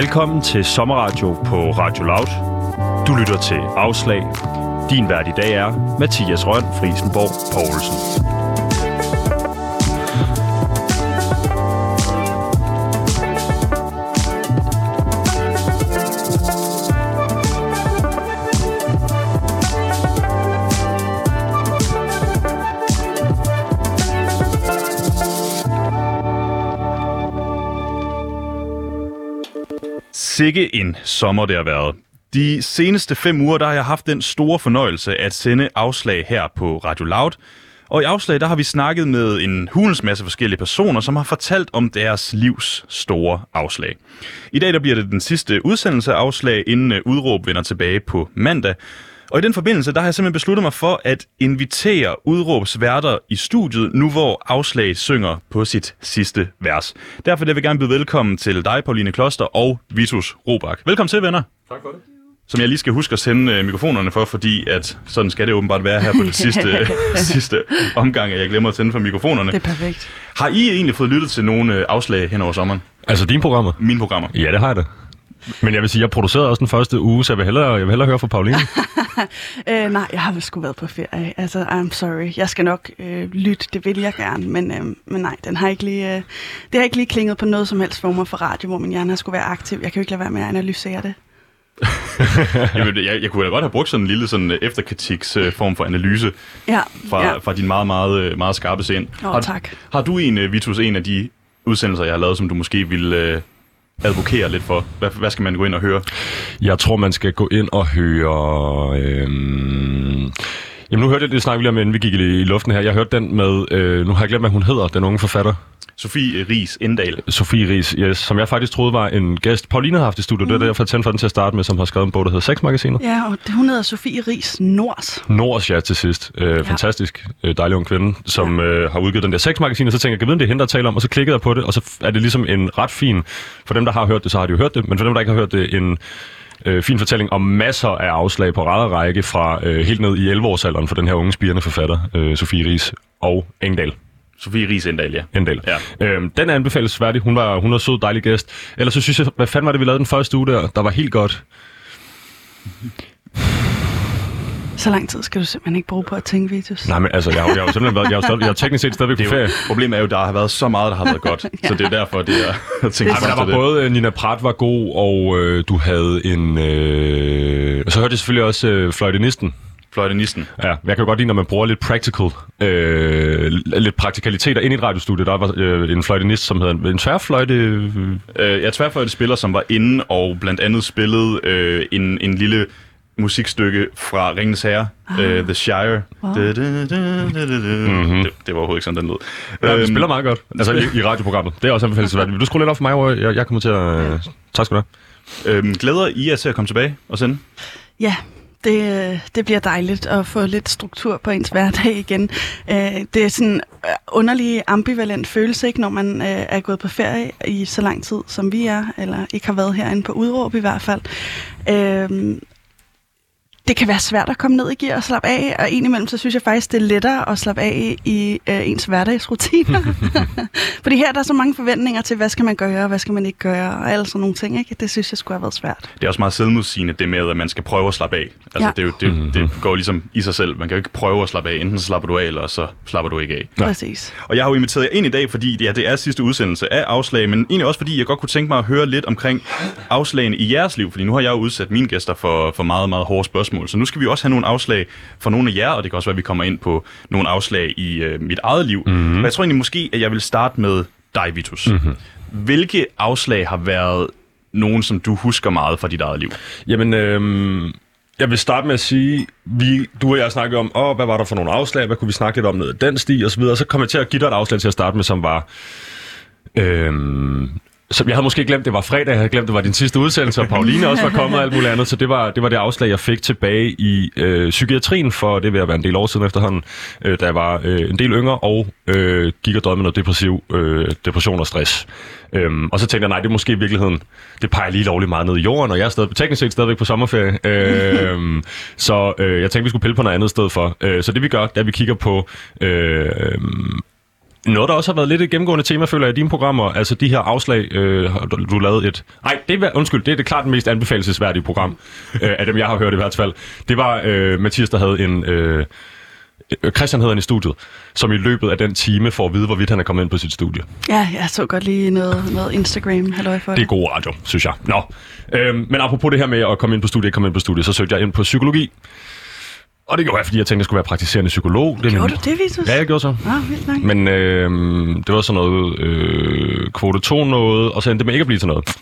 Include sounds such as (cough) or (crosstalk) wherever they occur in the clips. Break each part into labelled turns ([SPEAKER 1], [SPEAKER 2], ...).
[SPEAKER 1] Velkommen til Sommerradio på Radio Loud. Du lytter til Afslag. Din vært i dag er Mathias Røn Frisenborg Poulsen. Sikke en sommer det har været. De seneste fem uger, der har jeg haft den store fornøjelse at sende afslag her på Radio Loud. Og i afslag, der har vi snakket med en hulens masse forskellige personer, som har fortalt om deres livs store afslag. I dag der bliver det den sidste udsendelse af afslag, inden øh, udråb vender tilbage på mandag. Og i den forbindelse, der har jeg simpelthen besluttet mig for at invitere udråbsværter i studiet, nu hvor Afslag synger på sit sidste vers. Derfor vil jeg gerne byde velkommen til dig, Pauline Kloster og Vitus Robak. Velkommen til, venner.
[SPEAKER 2] Tak for det.
[SPEAKER 1] Som jeg lige skal huske at sende øh, mikrofonerne for, fordi at sådan skal det åbenbart være her på det sidste, (laughs) sidste omgang, at jeg glemmer at tænde for mikrofonerne.
[SPEAKER 3] Det er perfekt.
[SPEAKER 1] Har I egentlig fået lyttet til nogle øh, afslag hen over sommeren?
[SPEAKER 2] Altså dine programmer?
[SPEAKER 1] Mine programmer?
[SPEAKER 2] Ja, det har jeg da. Men jeg vil sige, jeg producerede også den første uge, så jeg vil hellere, jeg vil hellere høre fra Pauline. (laughs)
[SPEAKER 3] øh, nej, jeg har vel sgu været på ferie. Altså, I'm sorry. Jeg skal nok øh, lytte, det vil jeg gerne. Men, øh, men nej, den har ikke lige, øh, det har ikke lige klinget på noget som helst former for radio, hvor min hjerne har skulle være aktiv. Jeg kan jo ikke lade være med at analysere det. (laughs)
[SPEAKER 1] Jamen, jeg, jeg kunne da godt have brugt sådan en lille sådan efterkritiks øh, form for analyse
[SPEAKER 3] Ja,
[SPEAKER 1] fra,
[SPEAKER 3] ja.
[SPEAKER 1] fra din meget, meget, øh, meget skarpe sind.
[SPEAKER 3] Åh,
[SPEAKER 1] har,
[SPEAKER 3] tak.
[SPEAKER 1] Har du en, øh, Vitus, en af de udsendelser, jeg har lavet, som du måske vil øh, advokere lidt for? Hvad, hvad skal man gå ind og høre?
[SPEAKER 2] Jeg tror, man skal gå ind og høre... Øh, Jamen nu hørte jeg det snak, vi lige om, inden vi gik i, i luften her. Jeg hørte den med, øh, nu har jeg glemt, hvad hun hedder, den unge forfatter.
[SPEAKER 1] Sofie Ries Endal.
[SPEAKER 2] Sofie Ries, yes, som jeg faktisk troede var en gæst. Pauline har haft i studiet, mm. det er derfor, jeg tændte for den til at starte med, som har skrevet en bog, der hedder Sexmagasinet.
[SPEAKER 3] Ja, og det, hun hedder Sofie Ries Nors.
[SPEAKER 2] Nors, ja, til sidst. Øh, fantastisk øh, dejlig ung kvinde, som øh, har udgivet den der sexmagasin, og så tænker jeg, jeg ved, om det er hende, der taler om, og så klikkede jeg på det, og så er det ligesom en ret fin, for dem, der har hørt det, så har de jo hørt det, men for dem, der ikke har hørt det, en øh, fin fortælling om masser af afslag på række fra øh, helt ned i 11-årsalderen for den her unge spirende forfatter, øh, Sofie Ries og Engdal.
[SPEAKER 1] Sofie Ries Endal, ja.
[SPEAKER 2] Endal.
[SPEAKER 1] Ja.
[SPEAKER 2] Øhm, den er anbefalesværdig. Hun var, hun var sød, dejlig gæst. Ellers så synes jeg, hvad fanden var det, vi lavede den første uge der? Der var helt godt.
[SPEAKER 3] Så lang tid skal du simpelthen ikke bruge på at tænke, Vitus.
[SPEAKER 2] Nej, men altså, jeg har, jeg har jo simpelthen været, jeg har, jo stadig- jeg har teknisk set stadigvæk på
[SPEAKER 1] er
[SPEAKER 2] ferie.
[SPEAKER 1] problemet er jo, der har været så meget, der har været godt. (laughs) ja. Så det er derfor, det er... Jeg (laughs) tænker
[SPEAKER 2] Nej, men der var
[SPEAKER 1] det.
[SPEAKER 2] både øh, Nina Pratt var god, og øh, du havde en... Øh, og så hørte jeg selvfølgelig også øh, fløjtenisten.
[SPEAKER 1] Fløjtenisten.
[SPEAKER 2] Ja, jeg kan jo godt lide, når man bruger lidt practical, øh, lidt praktikaliteter ind i et radiostudie. Der var øh, en fløjtenist, som hedder en tværfløjte... Øh,
[SPEAKER 1] Øh, jeg er tværfløjte spiller, som var inde og blandt andet spillede øh, en, en lille musikstykke fra Ringens Herre, ah. øh, The Shire.
[SPEAKER 3] Wow.
[SPEAKER 1] Da, da, da, da, da, da. Mm-hmm. Det, det var overhovedet ikke sådan, den lød.
[SPEAKER 2] ja, vi
[SPEAKER 1] Øhm,
[SPEAKER 2] spiller meget godt. Altså i, i radioprogrammet. Det er også anbefalesværdigt. Vil du skrue lidt op for mig, hvor jeg, jeg kommer til at... Øh, tak skal du have.
[SPEAKER 1] øhm, glæder I jer til at komme tilbage og sende?
[SPEAKER 3] Ja, det, det bliver dejligt at få lidt struktur på ens hverdag igen. Øh, Det er sådan en øh, underlig ambivalent følelse, ikke, når man øh, er gået på ferie i så lang tid, som vi er, eller ikke har været herinde på udråb i hvert fald. Det kan være svært at komme ned i gear og slappe af, og indimellem så synes jeg faktisk, det er lettere at slappe af i øh, ens hverdagsrutiner. (laughs) Fordi her er der så mange forventninger til, hvad skal man gøre, og hvad skal man ikke gøre, og alle sådan nogle ting. Ikke? Det synes jeg skulle have været svært.
[SPEAKER 1] Det er også meget selvmodsigende, det med, at man skal prøve at slappe af. Altså,
[SPEAKER 3] Ja.
[SPEAKER 1] det, er jo, det, mm-hmm. det går ligesom i sig selv. Man kan jo ikke prøve at slappe af. Enten så slapper du af, eller så slapper du ikke af.
[SPEAKER 2] Ja.
[SPEAKER 3] Præcis.
[SPEAKER 1] Og jeg har jo inviteret jer ind i dag, fordi ja, det er sidste udsendelse af afslag, men egentlig også fordi jeg godt kunne tænke mig at høre lidt omkring afslagene i jeres liv, fordi nu har jeg jo udsat mine gæster for, for meget, meget hårde spørgsmål. Så nu skal vi også have nogle afslag for nogle af jer, og det kan også være, at vi kommer ind på nogle afslag i øh, mit eget liv. Mm-hmm. Men jeg tror egentlig måske, at jeg vil starte med dig, Vitus. Mm-hmm. Hvilke afslag har været nogen, som du husker meget fra dit eget liv?
[SPEAKER 2] Jamen, øhm, jeg vil starte med at sige, vi, du og jeg snakkede om, åh, hvad var der for nogle afslag, hvad kunne vi snakke lidt om ned den sti, og så videre. Så kom jeg til at give dig et afslag til at starte med, som var... Øhm, så jeg havde måske glemt, det var fredag, jeg havde glemt, det var din sidste udsendelse, og Pauline også var kommet og alt muligt andet, så det var det, var det afslag, jeg fik tilbage i øh, psykiatrien, for det vil jeg være en del år siden efterhånden, øh, da jeg var øh, en del yngre, og øh, gik og døde med noget depressiv, øh, depression og stress. Øhm, og så tænkte jeg, nej, det er måske i virkeligheden, det peger lige lovligt meget ned i jorden, og jeg er stadig, teknisk set stadigvæk på sommerferie. øhm, så øh, jeg tænkte, vi skulle pille på noget andet sted for. Øh, så det vi gør, det er, at vi kigger på... Øh, noget, der også har været lidt et gennemgående tema, føler jeg, i dine programmer, altså de her afslag, øh, har du, lavede et... Nej, det er, undskyld, det er det klart mest anbefalesværdige program, (laughs) øh, af dem, jeg har hørt i hvert fald. Det var øh, Mathias, der havde en... Øh, Christian hedder han i studiet, som i løbet af den time får at vide, hvorvidt han er kommet ind på sit studie.
[SPEAKER 3] Ja, jeg så godt lige noget, noget Instagram, halløj for
[SPEAKER 2] Det er god radio, synes jeg. Nå. Øhm, men apropos det her med at komme ind på studiet, ikke komme ind på studiet, så søgte jeg ind på psykologi. Og det gjorde jeg, fordi jeg tænkte, at jeg skulle være praktiserende psykolog. Det
[SPEAKER 3] Gjorde
[SPEAKER 2] min-
[SPEAKER 3] du det, Vitus?
[SPEAKER 2] Ja, jeg gjorde så.
[SPEAKER 3] Ah, vildt nok.
[SPEAKER 2] Men øh, det var sådan noget øh, kvote 2 noget, og så endte det med ikke at blive til noget.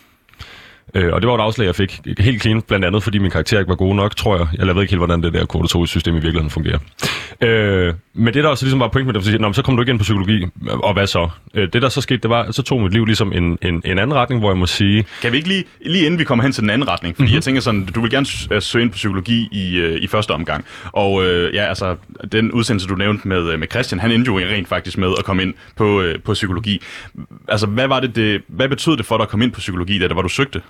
[SPEAKER 2] Øh, og det var et afslag, jeg fik helt clean, blandt andet fordi min karakter ikke var god nok, tror jeg. Jeg ved ikke helt, hvordan det der kvote 2-system i virkeligheden fungerer. Øh, men det der også ligesom var point med det, var at sige, "Nå, men så kom du ikke ind på psykologi, og hvad så? Øh, det der så skete, det var, så tog mit liv ligesom en, en, en anden retning, hvor jeg må sige,
[SPEAKER 1] Kan vi ikke lige, lige inden vi kommer hen til den anden retning, fordi
[SPEAKER 2] Mhm.
[SPEAKER 1] mm-hmm. jeg tænker sådan, du vil gerne øh, søge ind på psykologi i, øh, i første omgang, og øh, ja, altså, den udsendelse, du nævnte med, med Christian, han endte jo rent faktisk med at komme ind på, øh, på psykologi. Altså, hvad, var det, det, hvad betød det for dig at komme ind på psykologi, da det var, du søgte?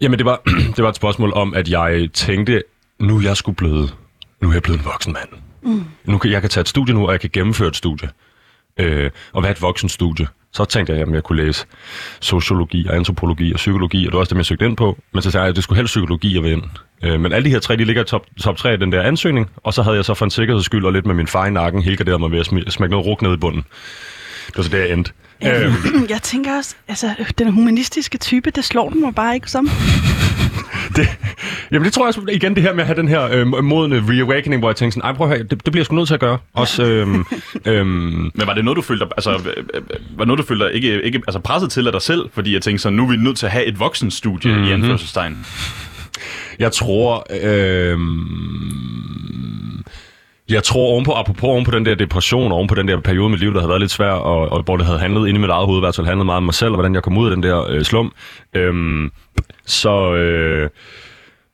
[SPEAKER 2] Jamen, det var, (clears throat) det var et spørgsmål om, at jeg tænkte, nu er jeg skulle blevet, nu er jeg blevet en voksen mand. Mm. Nu kan, jeg kan tage et studie nu, og jeg kan gennemføre et studie. Øh, og hvad er et voksenstudie? Så tænkte jeg, at jeg kunne læse sociologi og antropologi og psykologi, og det var også dem, jeg søgte ind på. Men så sagde jeg, at det skulle helst psykologi, at vil. Øh, men alle de her tre, de ligger i top, top 3 af den der ansøgning, og så havde jeg så for en sikkerheds skyld og lidt med min far i nakken, helt mig ved at smække noget ruk ned i bunden. Det var så der, jeg endte. Øh, (clears throat)
[SPEAKER 3] Jeg tænker også, altså, den humanistiske type, det slår den mig bare ikke som. (laughs)
[SPEAKER 2] det, jamen det tror jeg også, igen det her med at have den her øh, modne reawakening, hvor jeg tænkte sådan, ej prøv at høre, det, det bliver jeg sgu nødt til at gøre. Også, øhm, (laughs) øhm,
[SPEAKER 1] Men var det noget, du følte dig, altså, øh, øh, var noget, du følte dig ikke, ikke altså presset til af dig selv? Fordi jeg tænkte sådan, nu er vi nødt til at have et voksenstudie mm-hmm. i anførselstegn.
[SPEAKER 2] jeg tror, øhm, jeg tror ovenpå, apropos ovenpå den der depression, ovenpå den der periode i mit liv, der havde været lidt svær, og, og hvor det havde handlet inde i mit eget hoved, i hvert fald handlet meget om mig selv, og hvordan jeg kom ud af den der øh, slum, øhm, så... Øh,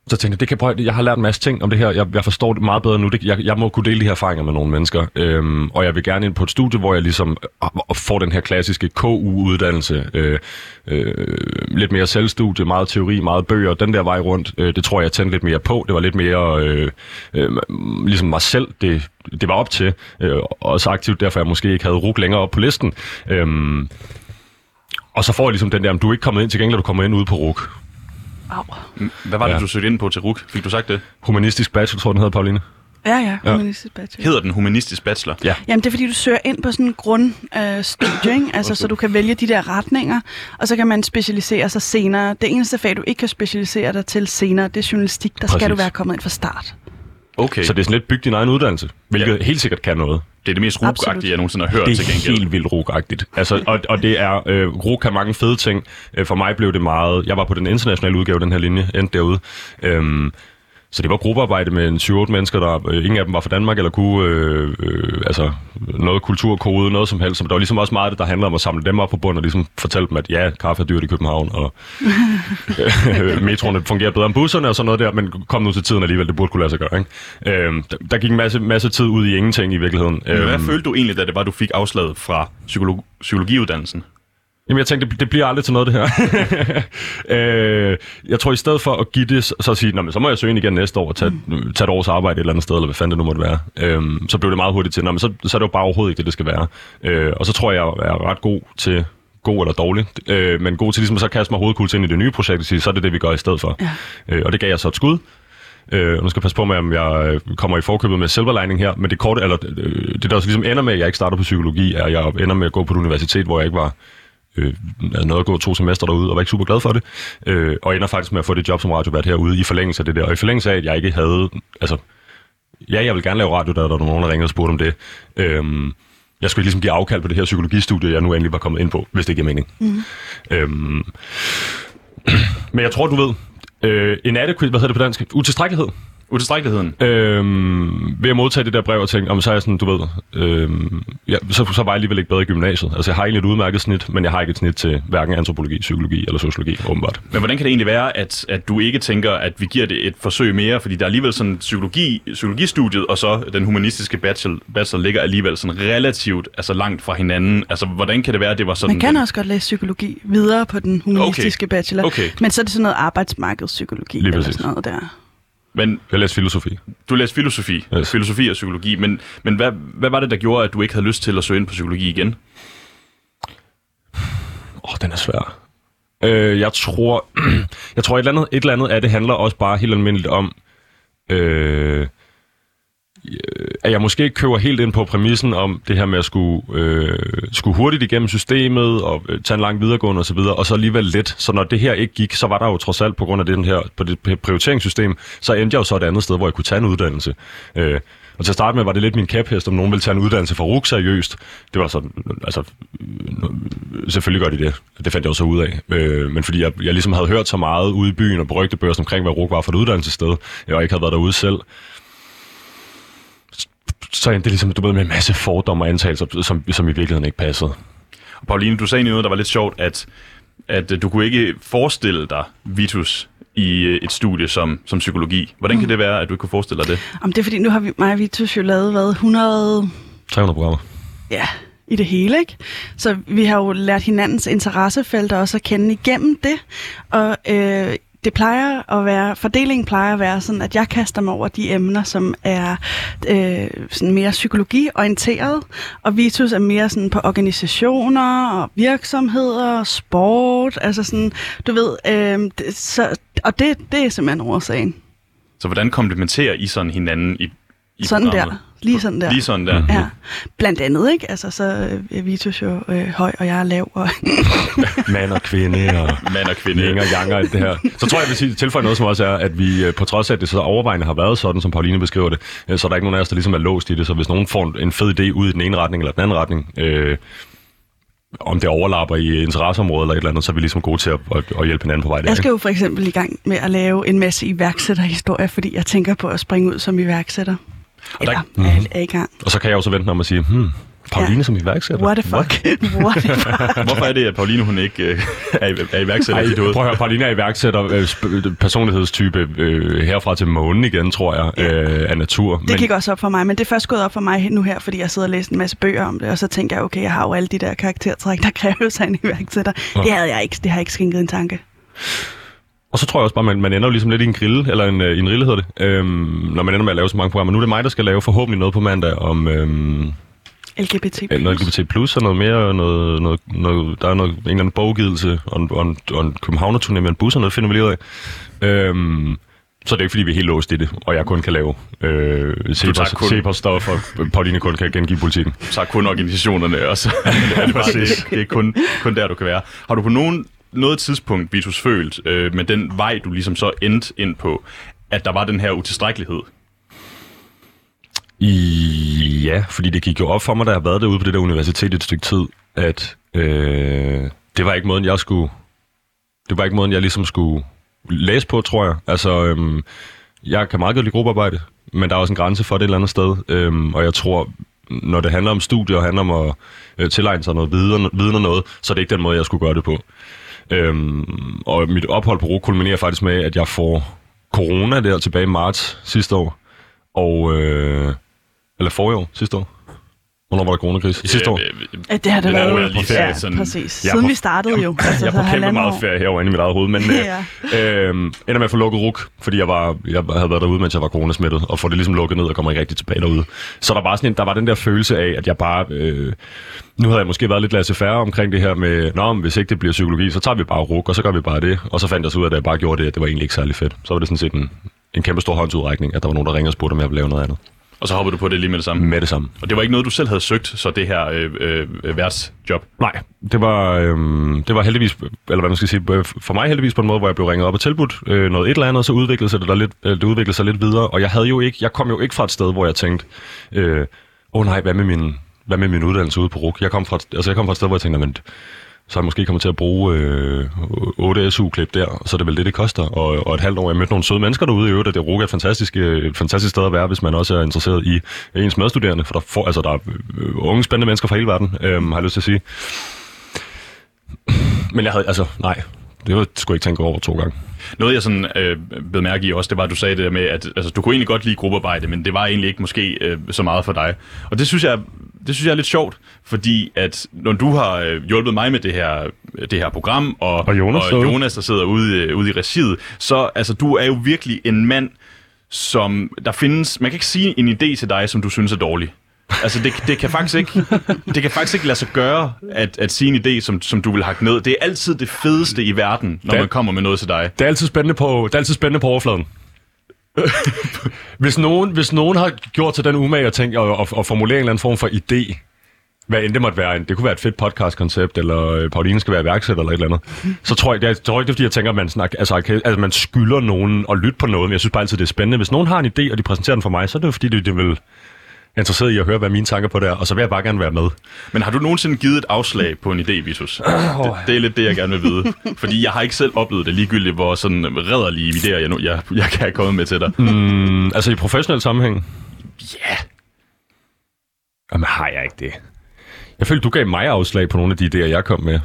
[SPEAKER 2] så tænkte jeg, det kan jeg, prøve, jeg har lært en masse ting om det her. Jeg, jeg forstår det meget bedre nu. Det, jeg, jeg må kunne dele de her erfaringer med nogle mennesker. Øhm, og jeg vil gerne ind på et studie, hvor jeg ligesom ah, får den her klassiske KU-uddannelse. Øh, øh, lidt mere selvstudie, meget teori, meget bøger. Den der vej rundt, øh, det tror jeg, jeg tændte lidt mere på. Det var lidt mere øh, øh, ligesom mig selv, det, det var op til. Øh, også aktivt, derfor jeg måske ikke havde ruk længere op på listen. øh, og så får jeg ligesom den der, om du er ikke kommet ind, til gengæld er du kommer ind ude på RUK.
[SPEAKER 3] Au.
[SPEAKER 1] Hvad var det,
[SPEAKER 2] Ja.
[SPEAKER 1] du søgte ind på til RUK? Fik du sagt det?
[SPEAKER 2] Humanistisk bachelor, tror jeg, den hedder, Pauline.
[SPEAKER 3] Ja, ja,
[SPEAKER 2] Ja.
[SPEAKER 3] humanistisk bachelor.
[SPEAKER 1] Hedder den humanistisk bachelor?
[SPEAKER 2] Ja.
[SPEAKER 3] Jamen, det er fordi, du søger ind på sådan en grundstudie, øh, studie, ikke? altså, så du kan vælge de der retninger, og så kan man specialisere sig senere. Det eneste fag, du ikke kan specialisere dig til senere, det er journalistik. Der skal
[SPEAKER 2] Præcis.
[SPEAKER 3] du være kommet ind fra start.
[SPEAKER 1] Okay,
[SPEAKER 2] Så det er sådan lidt bygge din egen uddannelse, hvilket ja. helt sikkert kan noget.
[SPEAKER 1] Det er det mest rugagtige, jeg nogensinde har hørt
[SPEAKER 2] Det
[SPEAKER 1] til
[SPEAKER 2] er
[SPEAKER 1] gengæld.
[SPEAKER 2] helt vildt rugagtigt. Altså, og, og det er, øh, RUG kan mange fede ting. Øh, for mig blev det meget, jeg var på den internationale udgave den her linje, endte derude. Øhm, så det var gruppearbejde med en 7-8 mennesker, der øh, ingen af dem var fra Danmark, eller kunne øh, øh, altså, noget kulturkode, noget som helst. Så der var ligesom også meget det, der handlede om at samle dem op på bunden, og ligesom fortælle dem, at ja, kaffe er dyrt i København, og (laughs) øh, metroerne fungerer bedre end busserne og sådan noget der, men kom nu til tiden alligevel, det burde kunne lade sig gøre. Ikke? Øhm, der, der gik en masse, masse tid ud i ingenting i virkeligheden.
[SPEAKER 1] Men Hvad
[SPEAKER 2] Øhm,
[SPEAKER 1] følte du egentlig, da det var, du fik afslaget fra psykolog- psykologiuddannelsen?
[SPEAKER 2] Jamen, jeg tænkte, det, det bliver aldrig til noget, det her. (laughs) øh, jeg tror, i stedet for at give det, så at sige, "Nå, men så må jeg søge ind igen næste år og tage, mm. tage et års arbejde et eller andet sted, eller hvad fanden det nu måtte være. Øh, så blev det meget hurtigt til, "Nå, men så, så er det jo bare overhovedet ikke det, det skal være. Øh, og så tror jeg, jeg er ret god til god eller dårlig, øh, men god til ligesom at så kaste mig hovedkuls ind i det nye projekt og sige, så er det det, vi gør i stedet for.
[SPEAKER 3] Ja.
[SPEAKER 2] Øh, og det gav jeg så et skud. Øh, nu skal jeg passe på med, om jeg øh, kommer i forkøbet med silver lining her, men det korte, eller øh, det der også ligesom ender med, at jeg ikke starter på psykologi, er, at jeg ender med at gå på et universitet, hvor jeg ikke var øh, noget at gå to semester derude, og var ikke super glad for det. Øh, og ender faktisk med at få det job som radiovært herude i forlængelse af det der. Og i forlængelse af, at jeg ikke havde... Altså, ja, jeg vil gerne lave radio, da der var nogen, der ringede og spurgte om det. Øhm, jeg skulle ligesom give afkald på det her psykologistudie, jeg nu endelig var kommet ind på, hvis det giver mening. Mm. Øhm, (clears throat) men jeg tror, du ved, øh, inadequate, hvad hedder det på dansk? Utilstrækkelighed.
[SPEAKER 1] Utilstrækkeligheden.
[SPEAKER 2] Øhm, ved at modtage det der brev og tænke, om så er jeg sådan, du ved, øhm, ja, så, så var jeg alligevel ikke bedre i gymnasiet. Altså, jeg har egentlig et udmærket snit, men jeg har ikke et snit til hverken antropologi, psykologi eller sociologi, åbenbart.
[SPEAKER 1] Men hvordan kan det egentlig være, at, at du ikke tænker, at vi giver det et forsøg mere? Fordi der er alligevel sådan psykologi, psykologistudiet, og så den humanistiske bachelor, bachelor ligger alligevel sådan relativt altså langt fra hinanden. Altså, hvordan kan det være, at det var sådan...
[SPEAKER 3] Man kan også godt læse psykologi videre på den humanistiske
[SPEAKER 1] Okay.
[SPEAKER 3] bachelor,
[SPEAKER 1] Okay.
[SPEAKER 3] men så er det sådan noget arbejdsmarkedspsykologi eller sådan noget der.
[SPEAKER 1] Men,
[SPEAKER 2] jeg læste filosofi.
[SPEAKER 1] Du læste filosofi,
[SPEAKER 2] yes.
[SPEAKER 1] filosofi og psykologi, men, men hvad, hvad var det, der gjorde, at du ikke havde lyst til at søge ind på psykologi igen?
[SPEAKER 2] Åh, oh, den er svær. Øh, jeg tror, (clears throat) jeg tror et, eller andet, et eller andet af det handler også bare helt almindeligt om, øh, at jeg måske ikke køber helt ind på præmissen om det her med at skulle, øh, skulle hurtigt igennem systemet og øh, tage en lang videregående osv., og, og så alligevel let. Så når det her ikke gik, så var der jo trods alt på grund af den her på det prioriteringssystem, så endte jeg jo så et andet sted, hvor jeg kunne tage en uddannelse. Øh, og til at starte med var det lidt min kæphest, om nogen ville tage en uddannelse fra RUG seriøst. Det var sådan, altså, øh, selvfølgelig gør de det. Det fandt jeg også ud af. Øh, men fordi jeg, jeg ligesom havde hørt så meget ude i byen og på rygtebørsen omkring, hvad RUG var for et uddannelsessted, jeg ikke havde været derude selv, så endte det ligesom, du ved, med en masse fordomme og antagelser, som, som i virkeligheden ikke passede.
[SPEAKER 1] Og Pauline, du sagde noget, der var lidt sjovt, at, at du kunne ikke forestille dig Vitus i øh, et studie som, som psykologi. Hvordan kan mm. det være, at du ikke kunne forestille dig det?
[SPEAKER 3] Om det er fordi, nu har vi, mig og Vitus jo lavet, hvad, 100...
[SPEAKER 2] 300 programmer.
[SPEAKER 3] Ja, i det hele, ikke? Så vi har jo lært hinandens interessefelter også at kende igennem det. Og øh, det plejer at være, fordelingen plejer at være sådan, at jeg kaster mig over de emner, som er øh, sådan mere psykologiorienteret, og Vitus er mere sådan på organisationer og virksomheder, sport, altså sådan, du ved, øh, det, så, og det, det er simpelthen årsagen.
[SPEAKER 1] Så hvordan komplementerer I sådan hinanden i, i
[SPEAKER 3] sådan programmet? der. Lige sådan der.
[SPEAKER 1] Lige sådan der.
[SPEAKER 3] Ja. Blandt andet, ikke? Altså, så er Vitus jo øh, høj, og jeg er lav. Og (laughs)
[SPEAKER 2] Mand og kvinde, og
[SPEAKER 1] Mand og kvinde.
[SPEAKER 2] Yang og alt det her. Så tror jeg, jeg vil sige, tilføje noget, som også er, at vi øh, på trods af, at det så overvejende har været sådan, som Pauline beskriver det, øh, så er der ikke nogen af os, der ligesom er låst i det. Så hvis nogen får en fed idé ud i den ene retning eller den anden retning, øh, om det overlapper i interesseområdet eller et eller andet, så er vi ligesom gode til at, at, at hjælpe hinanden på vej der.
[SPEAKER 3] Jeg skal jo for eksempel i gang med at lave en masse iværksætterhistorier, fordi jeg tænker på at springe ud som iværksætter. Og, der, Eller, mm-hmm. er i gang.
[SPEAKER 2] og så kan jeg også vente om at sige, hmm, Pauline ja. som iværksætter?
[SPEAKER 3] What the fuck? What (laughs) the fuck? (laughs)
[SPEAKER 1] Hvorfor er det, at Pauline hun ikke øh, er, er iværksætter?
[SPEAKER 2] Ej, prøv at høre, Pauline er iværksætter, øh, personlighedstype øh, herfra til månen igen, tror jeg, ja. øh, af natur.
[SPEAKER 3] Det men... gik også op for mig, men det er først gået op for mig nu her, fordi jeg sidder og læser en masse bøger om det, og så tænker jeg, okay, jeg har jo alle de der karaktertræk, der (laughs) kræves af en iværksætter. Ja. Det havde jeg ikke, det har jeg ikke skænket en tanke.
[SPEAKER 2] Og så tror jeg også bare, man, man ender jo ligesom lidt i en grill, eller en, øh, en rille hedder det, øhm, når man ender med at lave så mange programmer. Nu er det mig, der skal lave forhåbentlig noget på mandag om... Øhm,
[SPEAKER 3] LGBT+.
[SPEAKER 2] Noget LGBT+, og noget mere, noget, noget, noget, der er noget, en eller anden bogudgivelse, og en, og en, og en københavner med en bus, og noget finder vi lige ud af. Øhm, så det er ikke, fordi vi er helt låst i det, og jeg kun kan lave øh, CEPOS-stof, og Pauline kun kan gengive politikken.
[SPEAKER 1] Tager kun organisationerne også. (laughs) det, er det, bare, det, det er kun, kun der, du kan være. Har du på nogen noget tidspunkt, Vitus, følt øh, med den vej, du ligesom så endte ind på, at der var den her utilstrækkelighed?
[SPEAKER 2] I, ja, fordi det gik jo op for mig, da jeg været derude på det der universitet et stykke tid, at øh, det var ikke måden, jeg skulle... Det var ikke måden, jeg ligesom skulle læse på, tror jeg. Altså, øhm, jeg kan meget godt lide gruppearbejde, men der er også en grænse for det et eller andet sted. Øhm, og jeg tror, når det handler om studier og handler om at øh, tilegne sig noget viden, viden og noget, så er det ikke den måde, jeg skulle gøre det på. Øhm, og mit ophold på RUG kulminerer faktisk med, at jeg får corona der tilbage i marts sidste år. Og, øh, eller forrige år, sidste år. Hvornår var der coronakrise? I sidste år?
[SPEAKER 3] Ja, det har det været. Lige ja, sådan, præcis. Siden på, vi startede jo.
[SPEAKER 2] Altså, jeg på kæmpe meget ferie herovre inde i mit eget hoved, men (laughs) ja. øh, ender med at få lukket RUK, fordi jeg, var, jeg havde været derude, mens jeg var coronasmittet, og får det ligesom lukket ned og kommer ikke rigtig tilbage derude. Så der var, sådan en, der var den der følelse af, at jeg bare... Øh, nu havde jeg måske været lidt lasse færre omkring det her med, nå, hvis ikke det bliver psykologi, så tager vi bare RUK, og så gør vi bare det. Og så fandt jeg så ud af, at jeg bare gjorde det, at det var egentlig ikke særlig fedt. Så var det sådan set en, en kæmpe stor håndsudrækning, at der var nogen, der ringede og spurgte, om jeg ville lave noget andet.
[SPEAKER 1] Og så hopper du på det lige med det samme?
[SPEAKER 2] Med det samme.
[SPEAKER 1] Og det var ikke noget, du selv havde søgt, så det her øh, øh, værtsjob?
[SPEAKER 2] Nej, det var, øh, det var heldigvis, eller hvad man skal sige, for mig heldigvis på en måde, hvor jeg blev ringet op og tilbudt øh, noget et eller andet, så udviklede sig det, der lidt, øh, det udviklede sig lidt videre. Og jeg havde jo ikke, jeg kom jo ikke fra et sted, hvor jeg tænkte, øh, åh øh, oh, nej, hvad med min, hvad med min uddannelse ude på RUK? Jeg kom fra, altså jeg kom fra et sted, hvor jeg tænkte, men så jeg måske kommer til at bruge øh, 8 SU-klip der, så er det vel det, det koster. Og, og et halvt år, jeg mødte nogle søde mennesker derude i øvrigt, og det er et fantastisk, et fantastisk sted at være, hvis man også er interesseret i ens medstuderende, for der, får, altså, der er øh, unge, spændende mennesker fra hele verden, øh, har jeg lyst til at sige. Men jeg havde, altså, nej, det var, skulle jeg ikke tænke over to gange.
[SPEAKER 1] Noget, jeg sådan øh, blev mærke i også, det var, at du sagde det der med, at altså, du kunne egentlig godt lide gruppearbejde, men det var egentlig ikke måske øh, så meget for dig. Og det synes jeg det synes jeg er lidt sjovt, fordi at når du har øh, hjulpet mig med det her, det her program, og,
[SPEAKER 2] og, Jonas,
[SPEAKER 1] og Jonas, der sidder ude, øh, ude i regiet, så altså, du er jo virkelig en mand, som der findes, man kan ikke sige en idé til dig, som du synes er dårlig. Altså, det, det, kan faktisk ikke, det kan faktisk ikke lade sig gøre, at, at sige en idé, som, som du vil hakke ned. Det er altid det fedeste i verden, når
[SPEAKER 2] Det-
[SPEAKER 1] man kommer med noget til dig.
[SPEAKER 2] Det er altid spændende på, det er altid spændende på overfladen. (laughs) hvis, nogen, hvis nogen har gjort sig den umage at tænke og, og, og formulere en eller anden form for idé, hvad end det måtte være, det kunne være et fedt podcast-koncept, eller øh, Pauline skal være iværksætter eller et eller andet, så tror jeg, det er, tror ikke, det er, fordi jeg tænker, at man, snak, altså, okay, altså, man skylder nogen at lytte på noget, men jeg synes bare altid, det er spændende. Hvis nogen har en idé, og de præsenterer den for mig, så er det jo fordi, det, det vil interesseret i at høre, hvad mine tanker på det er, og så vil jeg bare gerne være med.
[SPEAKER 1] Men har du nogensinde givet et afslag på en idé, Vitus? (clears throat) Det, det er lidt det, jeg gerne vil vide. (laughs) Fordi jeg har ikke selv oplevet det ligegyldigt, hvor sådan redderlige idéer, jeg, nu, jeg, jeg kan have kommet med til dig.
[SPEAKER 2] Mm, altså i professionel sammenhæng?
[SPEAKER 1] Ja.
[SPEAKER 2] Jamen har jeg ikke det. Jeg følte, du gav mig afslag på nogle af de idéer, jeg kom med.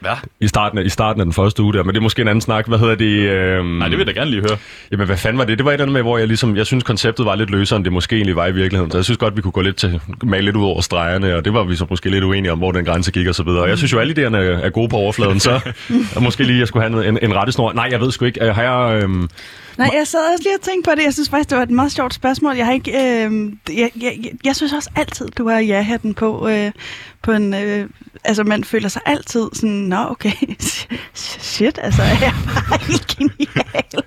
[SPEAKER 1] Hvad?
[SPEAKER 2] I starten, af, I starten af den første uge der, men det er måske en anden snak. Hvad hedder det? Øhm,
[SPEAKER 1] Nej, det vil jeg da gerne lige høre.
[SPEAKER 2] Jamen, hvad fanden var det? Det var et eller andet med, hvor jeg ligesom, jeg synes, konceptet var lidt løsere, end det måske egentlig var i virkeligheden. Så jeg synes godt, vi kunne gå lidt til, male lidt ud over stregerne, og det var vi så måske lidt uenige om, hvor den grænse gik og så videre. Og jeg synes jo, alle idéerne er gode på overfladen, så (laughs) måske lige, jeg skulle have en, en rettesnor. Nej, jeg ved sgu ikke. Øh, Har jeg, øhm,
[SPEAKER 3] Nej, jeg sad også lige og tænkte på det. Jeg synes faktisk, det var et meget sjovt spørgsmål. Jeg har ikke... Øh, jeg, jeg, jeg, jeg synes også altid, du har ja-hatten på, øh, på en... Øh, altså, man føler sig altid sådan, nå, okay, (laughs) shit, altså, jeg er bare helt genial.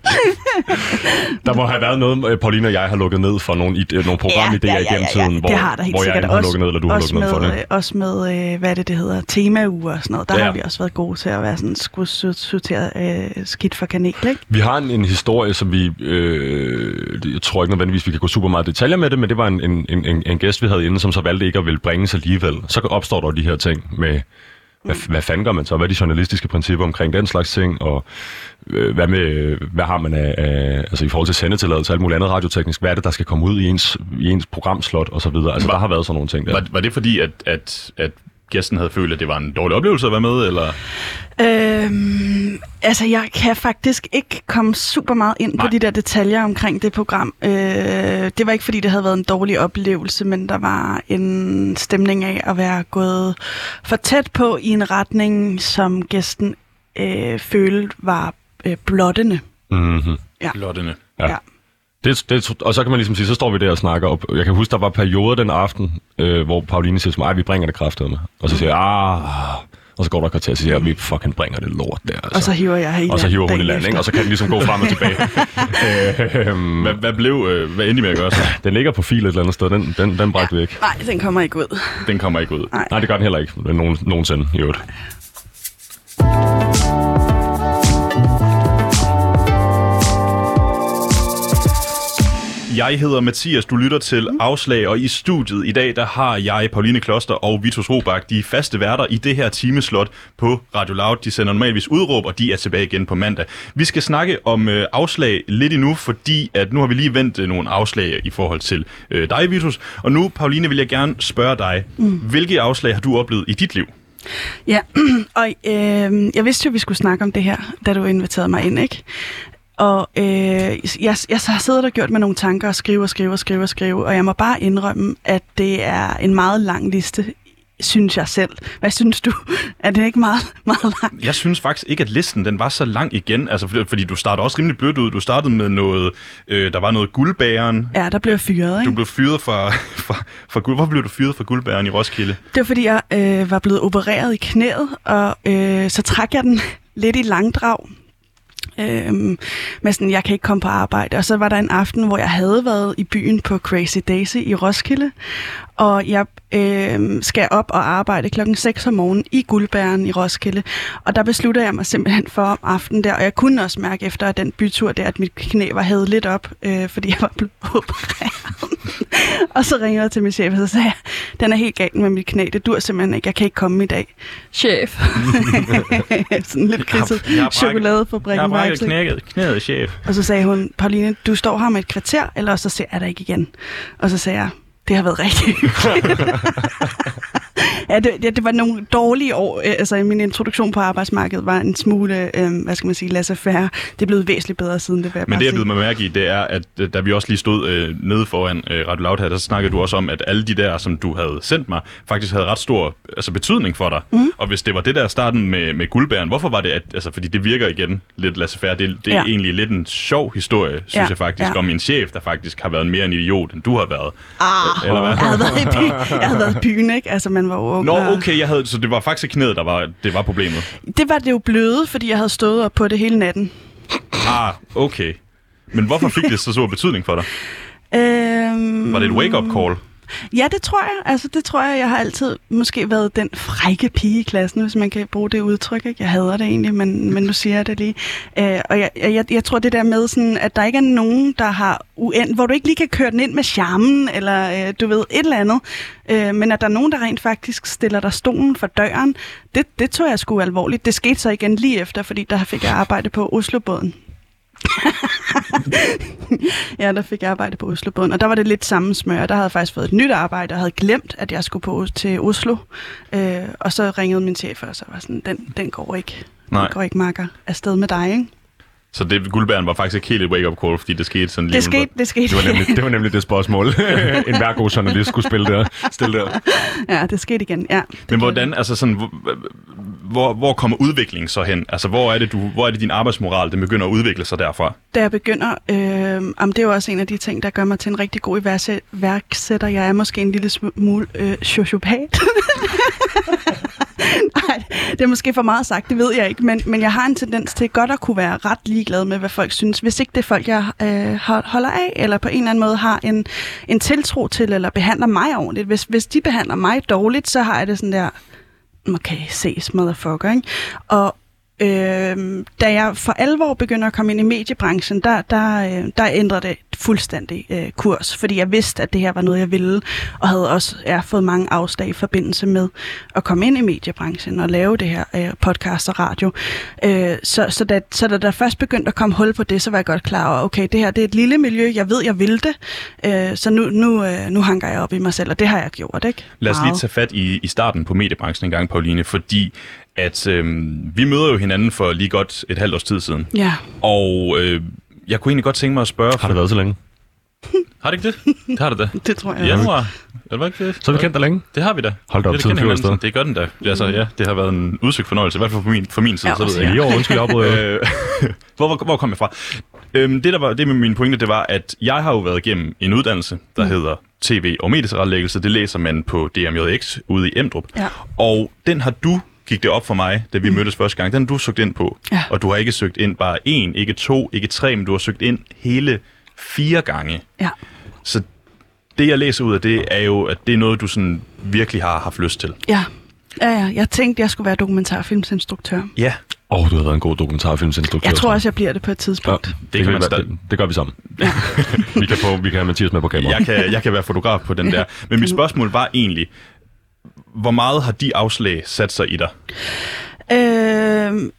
[SPEAKER 3] (laughs)
[SPEAKER 2] der må have været noget, øh, Pauline og jeg har lukket ned for nogle, ide- nogle programidéer
[SPEAKER 3] ja, ja,
[SPEAKER 2] igennem
[SPEAKER 3] ja, ja.
[SPEAKER 2] tiden, hvor,
[SPEAKER 3] det har der helt
[SPEAKER 2] hvor jeg
[SPEAKER 3] sikkert
[SPEAKER 2] har
[SPEAKER 3] også,
[SPEAKER 2] lukket ned, eller du har lukket ned for
[SPEAKER 3] med,
[SPEAKER 2] det.
[SPEAKER 3] øh, Også med, øh, hvad det, det hedder, temauger og sådan noget. Der
[SPEAKER 2] Ja.
[SPEAKER 3] har vi også været gode til at være sådan, skulle so- sortere øh, skidt for kanel, ikke?
[SPEAKER 2] Vi har en, en historie, som vi, øh, jeg tror ikke nødvendigvis, vi kan gå super meget detaljer med det, men det var en, en, en, en, gæst, vi havde inde, som så valgte ikke at ville bringes alligevel. Så opstår der de her ting med, hvad, hvad fanden gør man så? Hvad er de journalistiske principper omkring den slags ting? Og øh, hvad, med, hvad har man af, af, altså i forhold til sendetilladelse og alt muligt andet radioteknisk, hvad er det, der skal komme ud i ens, i ens programslot og så videre? Altså,
[SPEAKER 1] Var-
[SPEAKER 2] der har været sådan nogle ting der.
[SPEAKER 1] Var, var det fordi, at, at, at gæsten havde følt, at det var en dårlig oplevelse at være med, eller?
[SPEAKER 3] Øhm, altså, jeg kan faktisk ikke komme super meget ind
[SPEAKER 1] Nej.
[SPEAKER 3] på de der detaljer omkring det program. Øh, det var ikke, fordi det havde været en dårlig oplevelse, men der var en stemning af at være gået for tæt på i en retning, som gæsten øh, følte var øh, blottende.
[SPEAKER 2] Mm-hmm.
[SPEAKER 1] Lottene.
[SPEAKER 2] Ja.
[SPEAKER 3] Ja.
[SPEAKER 2] Det, det, og så kan man ligesom sige, så står vi der og snakker, og jeg kan huske, der var perioder den aften, øh, hvor Pauline siger til mig, "Ej, vi bringer det kraftedeme. Og så siger jeg, ah, og så går der et kvarter, og siger vi fucking bringer det lort der. Altså.
[SPEAKER 3] Og så hiver jeg helt
[SPEAKER 2] og så hiver hun i land, ikke? og så kan den ligesom gå frem og tilbage. (laughs) øhm,
[SPEAKER 1] Hvad, hvad blev, øh, hvad endte I med at gøre så?
[SPEAKER 2] den ligger på fil et eller andet sted, den, den, den bragte vi ikke.
[SPEAKER 3] Nej, den kommer ikke ud.
[SPEAKER 1] Den kommer ikke ud.
[SPEAKER 3] Nej.
[SPEAKER 2] Nej, det gør den heller ikke, nogen, nogensinde i øvrigt.
[SPEAKER 1] Jeg hedder Mathias, du lytter til Afslag, og i studiet i dag, der har jeg, Pauline Kloster og Vitus Robak, de faste værter i det her timeslot på Radio Loud. De sender normalvis udråb, og de er tilbage igen på mandag. Vi skal snakke om øh, afslag lidt endnu, fordi at nu har vi lige vendt øh, nogle afslag i forhold til øh, dig, Vitus. Og nu, Pauline, vil jeg gerne spørge dig, mm. hvilke afslag har du oplevet i dit liv?
[SPEAKER 3] Ja, (clears throat) og øh, jeg vidste jo, at vi skulle snakke om det her, da du inviterede mig ind, ikke? Og øh, jeg, jeg har siddet og gjort med nogle tanker og skrive og skrive og skrive og skrive, og jeg må bare indrømme, at det er en meget lang liste, synes jeg selv. Hvad synes du? (laughs) Er det ikke meget, meget lang?
[SPEAKER 1] Jeg synes faktisk ikke, at listen den var så lang igen, altså fordi, fordi du startede også rimelig blødt ud. Du startede med noget, øh, der var noget guldbæren,
[SPEAKER 3] Ja, der blev jeg fyret,
[SPEAKER 1] Du
[SPEAKER 3] ikke?
[SPEAKER 1] blev fyret fra, (laughs) fra, fra guld. Hvorfor blev du fyret fra guldbæren i Roskilde?
[SPEAKER 3] Det var fordi, jeg øh, var blevet opereret i knæet, og øh, så trak jeg den lidt i langdrag. Øhm, med sådan, jeg kan ikke komme på arbejde. Og så var der en aften, hvor jeg havde været i byen på Crazy Daisy i Roskilde. Og jeg øh, skal op og arbejde klokken 6 om morgenen i Guldbæren i Roskilde. Og der beslutter jeg mig simpelthen for om aftenen der. Og jeg kunne også mærke efter den bytur der, at mit knæ var hævet lidt op, øh, fordi jeg var blevet (laughs) opereret. og så ringede jeg til min chef, og så sagde jeg, den er helt galt med mit knæ. Det dur simpelthen ikke. Jeg kan ikke komme i dag. Chef. (laughs) Sådan lidt kridset.
[SPEAKER 1] jeg har brækket- knæet, knæet, chef.
[SPEAKER 3] Og så sagde hun, Pauline, du står her med et kvarter, eller så ser jeg dig ikke igen. Og så sagde jeg, det har været rigtig hyggeligt. (laughs) ja, det, det, det var nogle dårlige år. Øh, Altså, min introduktion på arbejdsmarkedet var en smule, øh, hvad skal man sige, laissez-faire. Det er blevet væsentligt bedre siden, det vil jeg
[SPEAKER 1] Men
[SPEAKER 3] bare
[SPEAKER 1] det, jeg blev mig mærke i, det er, at øh, da vi også lige stod øh, nede foran øh, Radio Loud her, der snakkede du også om, at alle de der, som du havde sendt mig, faktisk havde ret stor altså, betydning for dig. Mm. Og hvis det var det der starten med, med guldbæren, hvorfor var det, at, altså, fordi det virker igen lidt laissez-faire, det, det er
[SPEAKER 3] Ja.
[SPEAKER 1] egentlig lidt en sjov historie, synes
[SPEAKER 3] Ja,
[SPEAKER 1] jeg faktisk,
[SPEAKER 3] ja.
[SPEAKER 1] om en chef, der faktisk har været mere en idiot, end du har været.
[SPEAKER 3] Ah,
[SPEAKER 1] Eller hvad?
[SPEAKER 3] jeg havde været i byen, jeg havde været i byen ikke? Altså, man var ung.
[SPEAKER 1] Nå, okay, jeg havde, så det var faktisk knæet, der var, det var problemet.
[SPEAKER 3] Det var det jo bløde, fordi jeg havde stået op på det hele natten.
[SPEAKER 1] Ah, okay. Men hvorfor fik det så stor betydning for dig?
[SPEAKER 3] Øhm,
[SPEAKER 1] Var det et wake-up call?
[SPEAKER 3] Ja, det tror jeg. Altså, det tror jeg. Jeg har altid måske været den frække pige i klassen, hvis man kan bruge det udtryk. Ikke? Jeg hader det egentlig, men, men nu siger jeg det lige. Øh, og jeg, jeg, jeg tror det der med, sådan, at der ikke er nogen, der har uend, hvor du ikke lige kan køre den ind med charmen, eller øh, du ved, et eller andet. Øh, men at der er nogen, der rent faktisk stiller dig stolen for døren, det, det tog jeg sgu alvorligt. Det skete så igen lige efter, fordi der fik jeg arbejde på Oslobåden. (laughs) (laughs) ja, der fik jeg arbejde på Oslobåden, og der var det lidt samme smør. Der havde jeg faktisk fået et nyt arbejde, og havde glemt, at jeg skulle på til Oslo. Øh, og så ringede min chef, og så var sådan, den, den går ikke.
[SPEAKER 1] Nej.
[SPEAKER 3] Den går ikke, Marker. Afsted med dig, ikke?
[SPEAKER 1] Så det, guldbæren var faktisk ikke helt et wake-up call, fordi det skete sådan lige
[SPEAKER 3] Det skete, det skete.
[SPEAKER 2] Det var nemlig det, var nemlig det spørgsmål, (laughs) (laughs) en hver god journalist skulle spille der, stille der.
[SPEAKER 3] ja, det skete igen, ja.
[SPEAKER 1] Men hvordan, altså sådan, hvor, hvor, kommer udviklingen så hen? Altså, hvor er det, du, hvor er det din arbejdsmoral, den begynder at udvikle sig derfra?
[SPEAKER 3] da jeg begynder, øh, om det er jo også en af de ting, der gør mig til en rigtig god iværksæ- værksætter. Jeg er måske en lille smule øh, sociopat. (laughs) Nej, det er måske for meget sagt, det ved jeg ikke, men, men jeg har en tendens til godt at kunne være ret ligeglad med, hvad folk synes, hvis ikke det er folk, jeg øh, holder af, eller på en eller anden måde har en, en tiltro til, eller behandler mig ordentligt. Hvis, hvis de behandler mig dårligt, så har jeg det sådan der, mm, okay, ses, motherfucker, ikke? Og øh, da jeg for alvor begynder at komme ind i mediebranchen, der, der, øh, der ændrede det fuldstændig øh, kurs, fordi jeg vidste, at det her var noget, jeg ville, og havde også ja, fået mange afslag i forbindelse med at komme ind i mediebranchen og lave det her øh, podcast og radio. Øh, så, så, da, så da der først begyndte at komme hul på det, så var jeg godt klar over, okay, det her det er et lille miljø, jeg ved, jeg vil det, øh, så nu, nu, øh, nu hanker jeg op i mig selv, og det har jeg gjort, ikke?
[SPEAKER 1] Lad os lige tage fat i, i starten på mediebranchen en gang, Pauline, fordi at øhm, vi møder jo hinanden for lige godt et halvt års tid siden.
[SPEAKER 3] Ja.
[SPEAKER 1] Og øh, jeg kunne egentlig godt tænke mig at spørge...
[SPEAKER 2] Har det været så længe? (laughs)
[SPEAKER 1] Har det ikke det? Det har det da.
[SPEAKER 3] Det tror jeg
[SPEAKER 1] januar. Eller hvad ikke det?
[SPEAKER 2] Så har vi kendt dig længe.
[SPEAKER 1] Det har vi da.
[SPEAKER 2] Hold da op,
[SPEAKER 1] det,
[SPEAKER 2] tiden
[SPEAKER 1] kender
[SPEAKER 2] flyver afsted.
[SPEAKER 1] Det gør den da. Altså, ja, det har været en udsøgt fornøjelse, i hvert fald fra min, fra min side,
[SPEAKER 3] Ja,
[SPEAKER 1] så ved jeg
[SPEAKER 2] år, undskyld, jeg afbryder. (laughs)
[SPEAKER 1] Øh, hvor, hvor, hvor kom jeg fra? Øhm, det, der var, det med mine pointe, det var, at jeg har jo været igennem en uddannelse, der mm. hedder TV og medietilrettelæggelse. Det læser man på DMJX ude i Emdrup.
[SPEAKER 3] Ja.
[SPEAKER 1] Og den har du, gik det op for mig, da vi mm. mødtes første gang, den har du søgt ind på.
[SPEAKER 3] Ja.
[SPEAKER 1] Og du har ikke søgt ind bare en, ikke to, ikke tre, men du har søgt ind hele fire gange.
[SPEAKER 3] Ja.
[SPEAKER 1] Så det, jeg læser ud af det, er jo, at det er noget, du sådan virkelig har haft lyst til.
[SPEAKER 3] Ja. Ja, ja. Jeg tænkte, jeg skulle være dokumentarfilmsinstruktør.
[SPEAKER 1] Ja,
[SPEAKER 2] Åh, oh, du har været en god dokumentarfilmsinstruktør.
[SPEAKER 3] Jeg tror også, jeg bliver det på et tidspunkt.
[SPEAKER 2] det,
[SPEAKER 1] kan
[SPEAKER 2] det, kan
[SPEAKER 1] man
[SPEAKER 2] vi,
[SPEAKER 1] stadig-
[SPEAKER 2] det, det gør vi sammen. (laughs) vi, kan få, vi kan have Mathias med på kamera.
[SPEAKER 1] jeg kan, jeg kan være fotograf på den der. Men mit spørgsmål var egentlig, hvor meget har de afslag sat sig i dig?
[SPEAKER 3] Øh,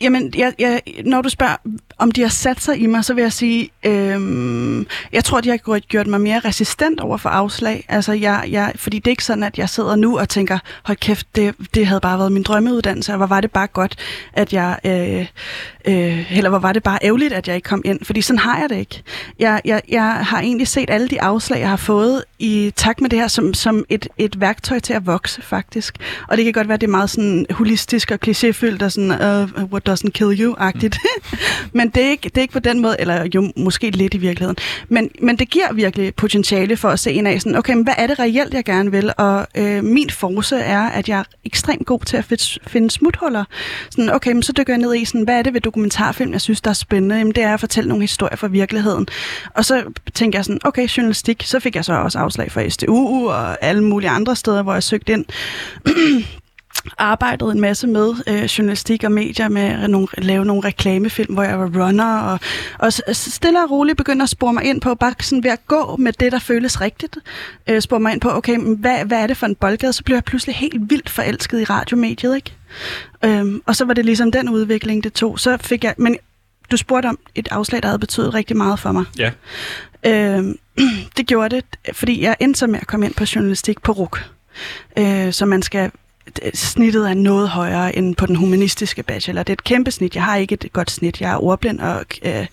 [SPEAKER 3] jamen, jeg, jeg, når du spørger, om de har sat sig i mig, så vil jeg sige, øh, jeg tror, de har gjort, gjort mig mere resistent over for afslag. Altså, jeg, jeg, fordi det er ikke sådan, at jeg sidder nu og tænker, hold kæft, det, det havde bare været min drømmeuddannelse, og hvor var det bare godt, at jeg, øh, øh, eller hvor var det bare ærgerligt, at jeg ikke kom ind, fordi sådan har jeg det ikke. Jeg, jeg, jeg har egentlig set alle de afslag, jeg har fået i takt med det her, som, som et, et værktøj til at vokse, faktisk. Og det kan godt være, at det er meget sådan holistisk og klichéfyldt og sådan, uh, what doesn't kill you-agtigt. (laughs) men det er, ikke, det er ikke på den måde, eller jo måske lidt i virkeligheden. Men, men det giver virkelig potentiale for at se en af sådan, okay, men hvad er det reelt, jeg gerne vil? Og øh, min force er, at jeg er ekstremt god til at finde smuthuller. Sådan, okay, men så dykker jeg ned i, sådan, hvad er det ved dokumentarfilm, jeg synes, der er spændende? Jamen, det er at fortælle nogle historier fra virkeligheden. Og så tænker jeg sådan, okay, journalistik, så fik jeg så også afslag fra SDU og alle mulige andre steder, hvor jeg søgte ind (clears throat) arbejdet en masse med øh, journalistik og medier med at nogle, lave nogle reklamefilm, hvor jeg var runner, og, og stille og roligt begyndte at spore mig ind på, bare sådan ved at gå med det, der føles rigtigt, øh, spore mig ind på, okay, hvad, hvad er det for en boldgade? Så blev jeg pludselig helt vildt forelsket i radiomediet, ikke? Øhm, og så var det ligesom den udvikling, det tog. Så fik jeg, men du spurgte om et afslag, der havde betydet rigtig meget for mig.
[SPEAKER 1] Ja.
[SPEAKER 3] Øhm, (clears throat) det gjorde det, fordi jeg endte så med at komme ind på journalistik på RUK. øh, så man skal snittet er noget højere end på den humanistiske bachelor. Det er et kæmpe snit. Jeg har ikke et godt snit. Jeg er ordblind, og øh,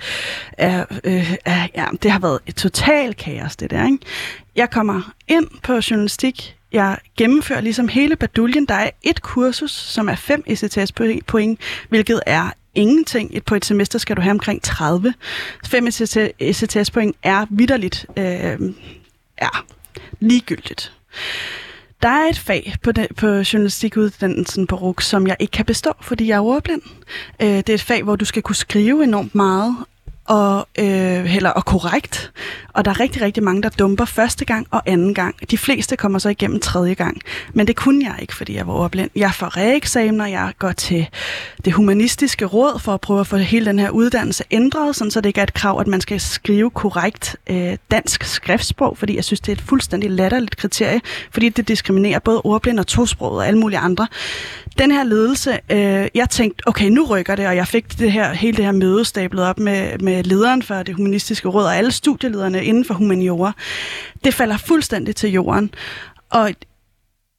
[SPEAKER 3] er, øh, er, ja, det har været et total kaos, det der. Ikke? Jeg kommer ind på journalistik. Jeg gennemfører ligesom hele baduljen. Der er et kursus, som er 5 ECTS-point, hvilket er ingenting. Et på et semester skal du have omkring 30. 5 ECTS-point er vidderligt øh, ja, ligegyldigt. Der er et fag på, den, på journalistikuddannelsen på RUG, som jeg ikke kan bestå, fordi jeg er ordblind. Øh, det er et fag, hvor du skal kunne skrive enormt meget, og, øh, eller, og korrekt. Og der er rigtig, rigtig mange, der dumper første gang og anden gang. De fleste kommer så igennem tredje gang. Men det kunne jeg ikke, fordi jeg var overblind. Jeg får reeksamener, jeg går til det humanistiske råd for at prøve at få hele den her uddannelse ændret, sådan så det ikke er et krav, at man skal skrive korrekt øh, dansk skriftsprog, fordi jeg synes, det er et fuldstændig latterligt kriterie, fordi det diskriminerer både ordblind og tosproget og alle mulige andre den her ledelse, øh, jeg tænkte, okay, nu rykker det, og jeg fik det her, hele det her møde stablet op med, med lederen for det humanistiske råd og alle studielederne inden for humaniora. Det falder fuldstændig til jorden. Og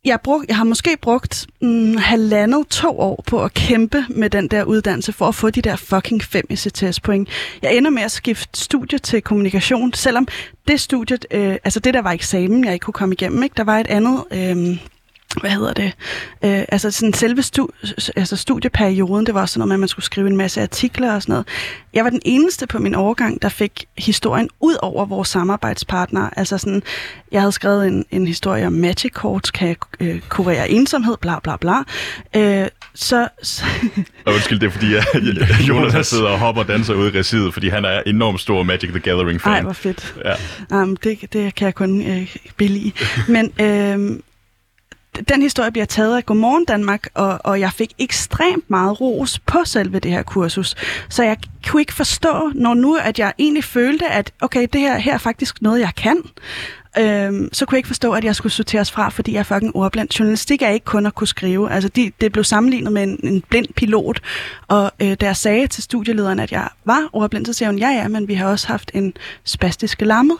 [SPEAKER 3] jeg, brug, jeg har måske brugt mm, halvandet to år på at kæmpe med den der uddannelse for at få de der fucking fem ECTS-point. Jeg ender med at skifte studie til kommunikation, selvom det studiet, øh, altså det der var eksamen, jeg ikke kunne komme igennem, ikke? der var et andet... Øh, hvad hedder det, øh, altså sådan selve stu, altså studieperioden, det var sådan noget med, at man skulle skrive en masse artikler og sådan noget. Jeg var den eneste på min overgang, der fik historien ud over vores samarbejdspartnere. Altså sådan, jeg havde skrevet en, en historie om magic cards, kan øh, kurere ensomhed, bla bla bla. Øh, så... så
[SPEAKER 1] og undskyld, det er fordi, jeg, jeg, (laughs) Jonas har sidder og hopper og danser ude i residet, fordi han er enormt stor Magic the Gathering-fan.
[SPEAKER 3] Nej, hvor fedt. Ja. Um, det, det kan jeg kun øh, billige. Men... Øh, den historie bliver taget af Godmorgen Danmark, og, og jeg fik ekstremt meget ros på selve det her kursus. Så jeg kunne ikke forstå, når nu at jeg egentlig følte, at okay, det her, her er faktisk noget, jeg kan, øhm, så kunne jeg ikke forstå, at jeg skulle sorteres fra, fordi jeg er fucking ordblind. Journalistik er ikke kun at kunne skrive. Altså, de, det blev sammenlignet med en, en blind pilot, og øh, da jeg sagde til studielederen, at jeg var ordblind, så siger hun, ja ja, men vi har også haft en spastiske lamme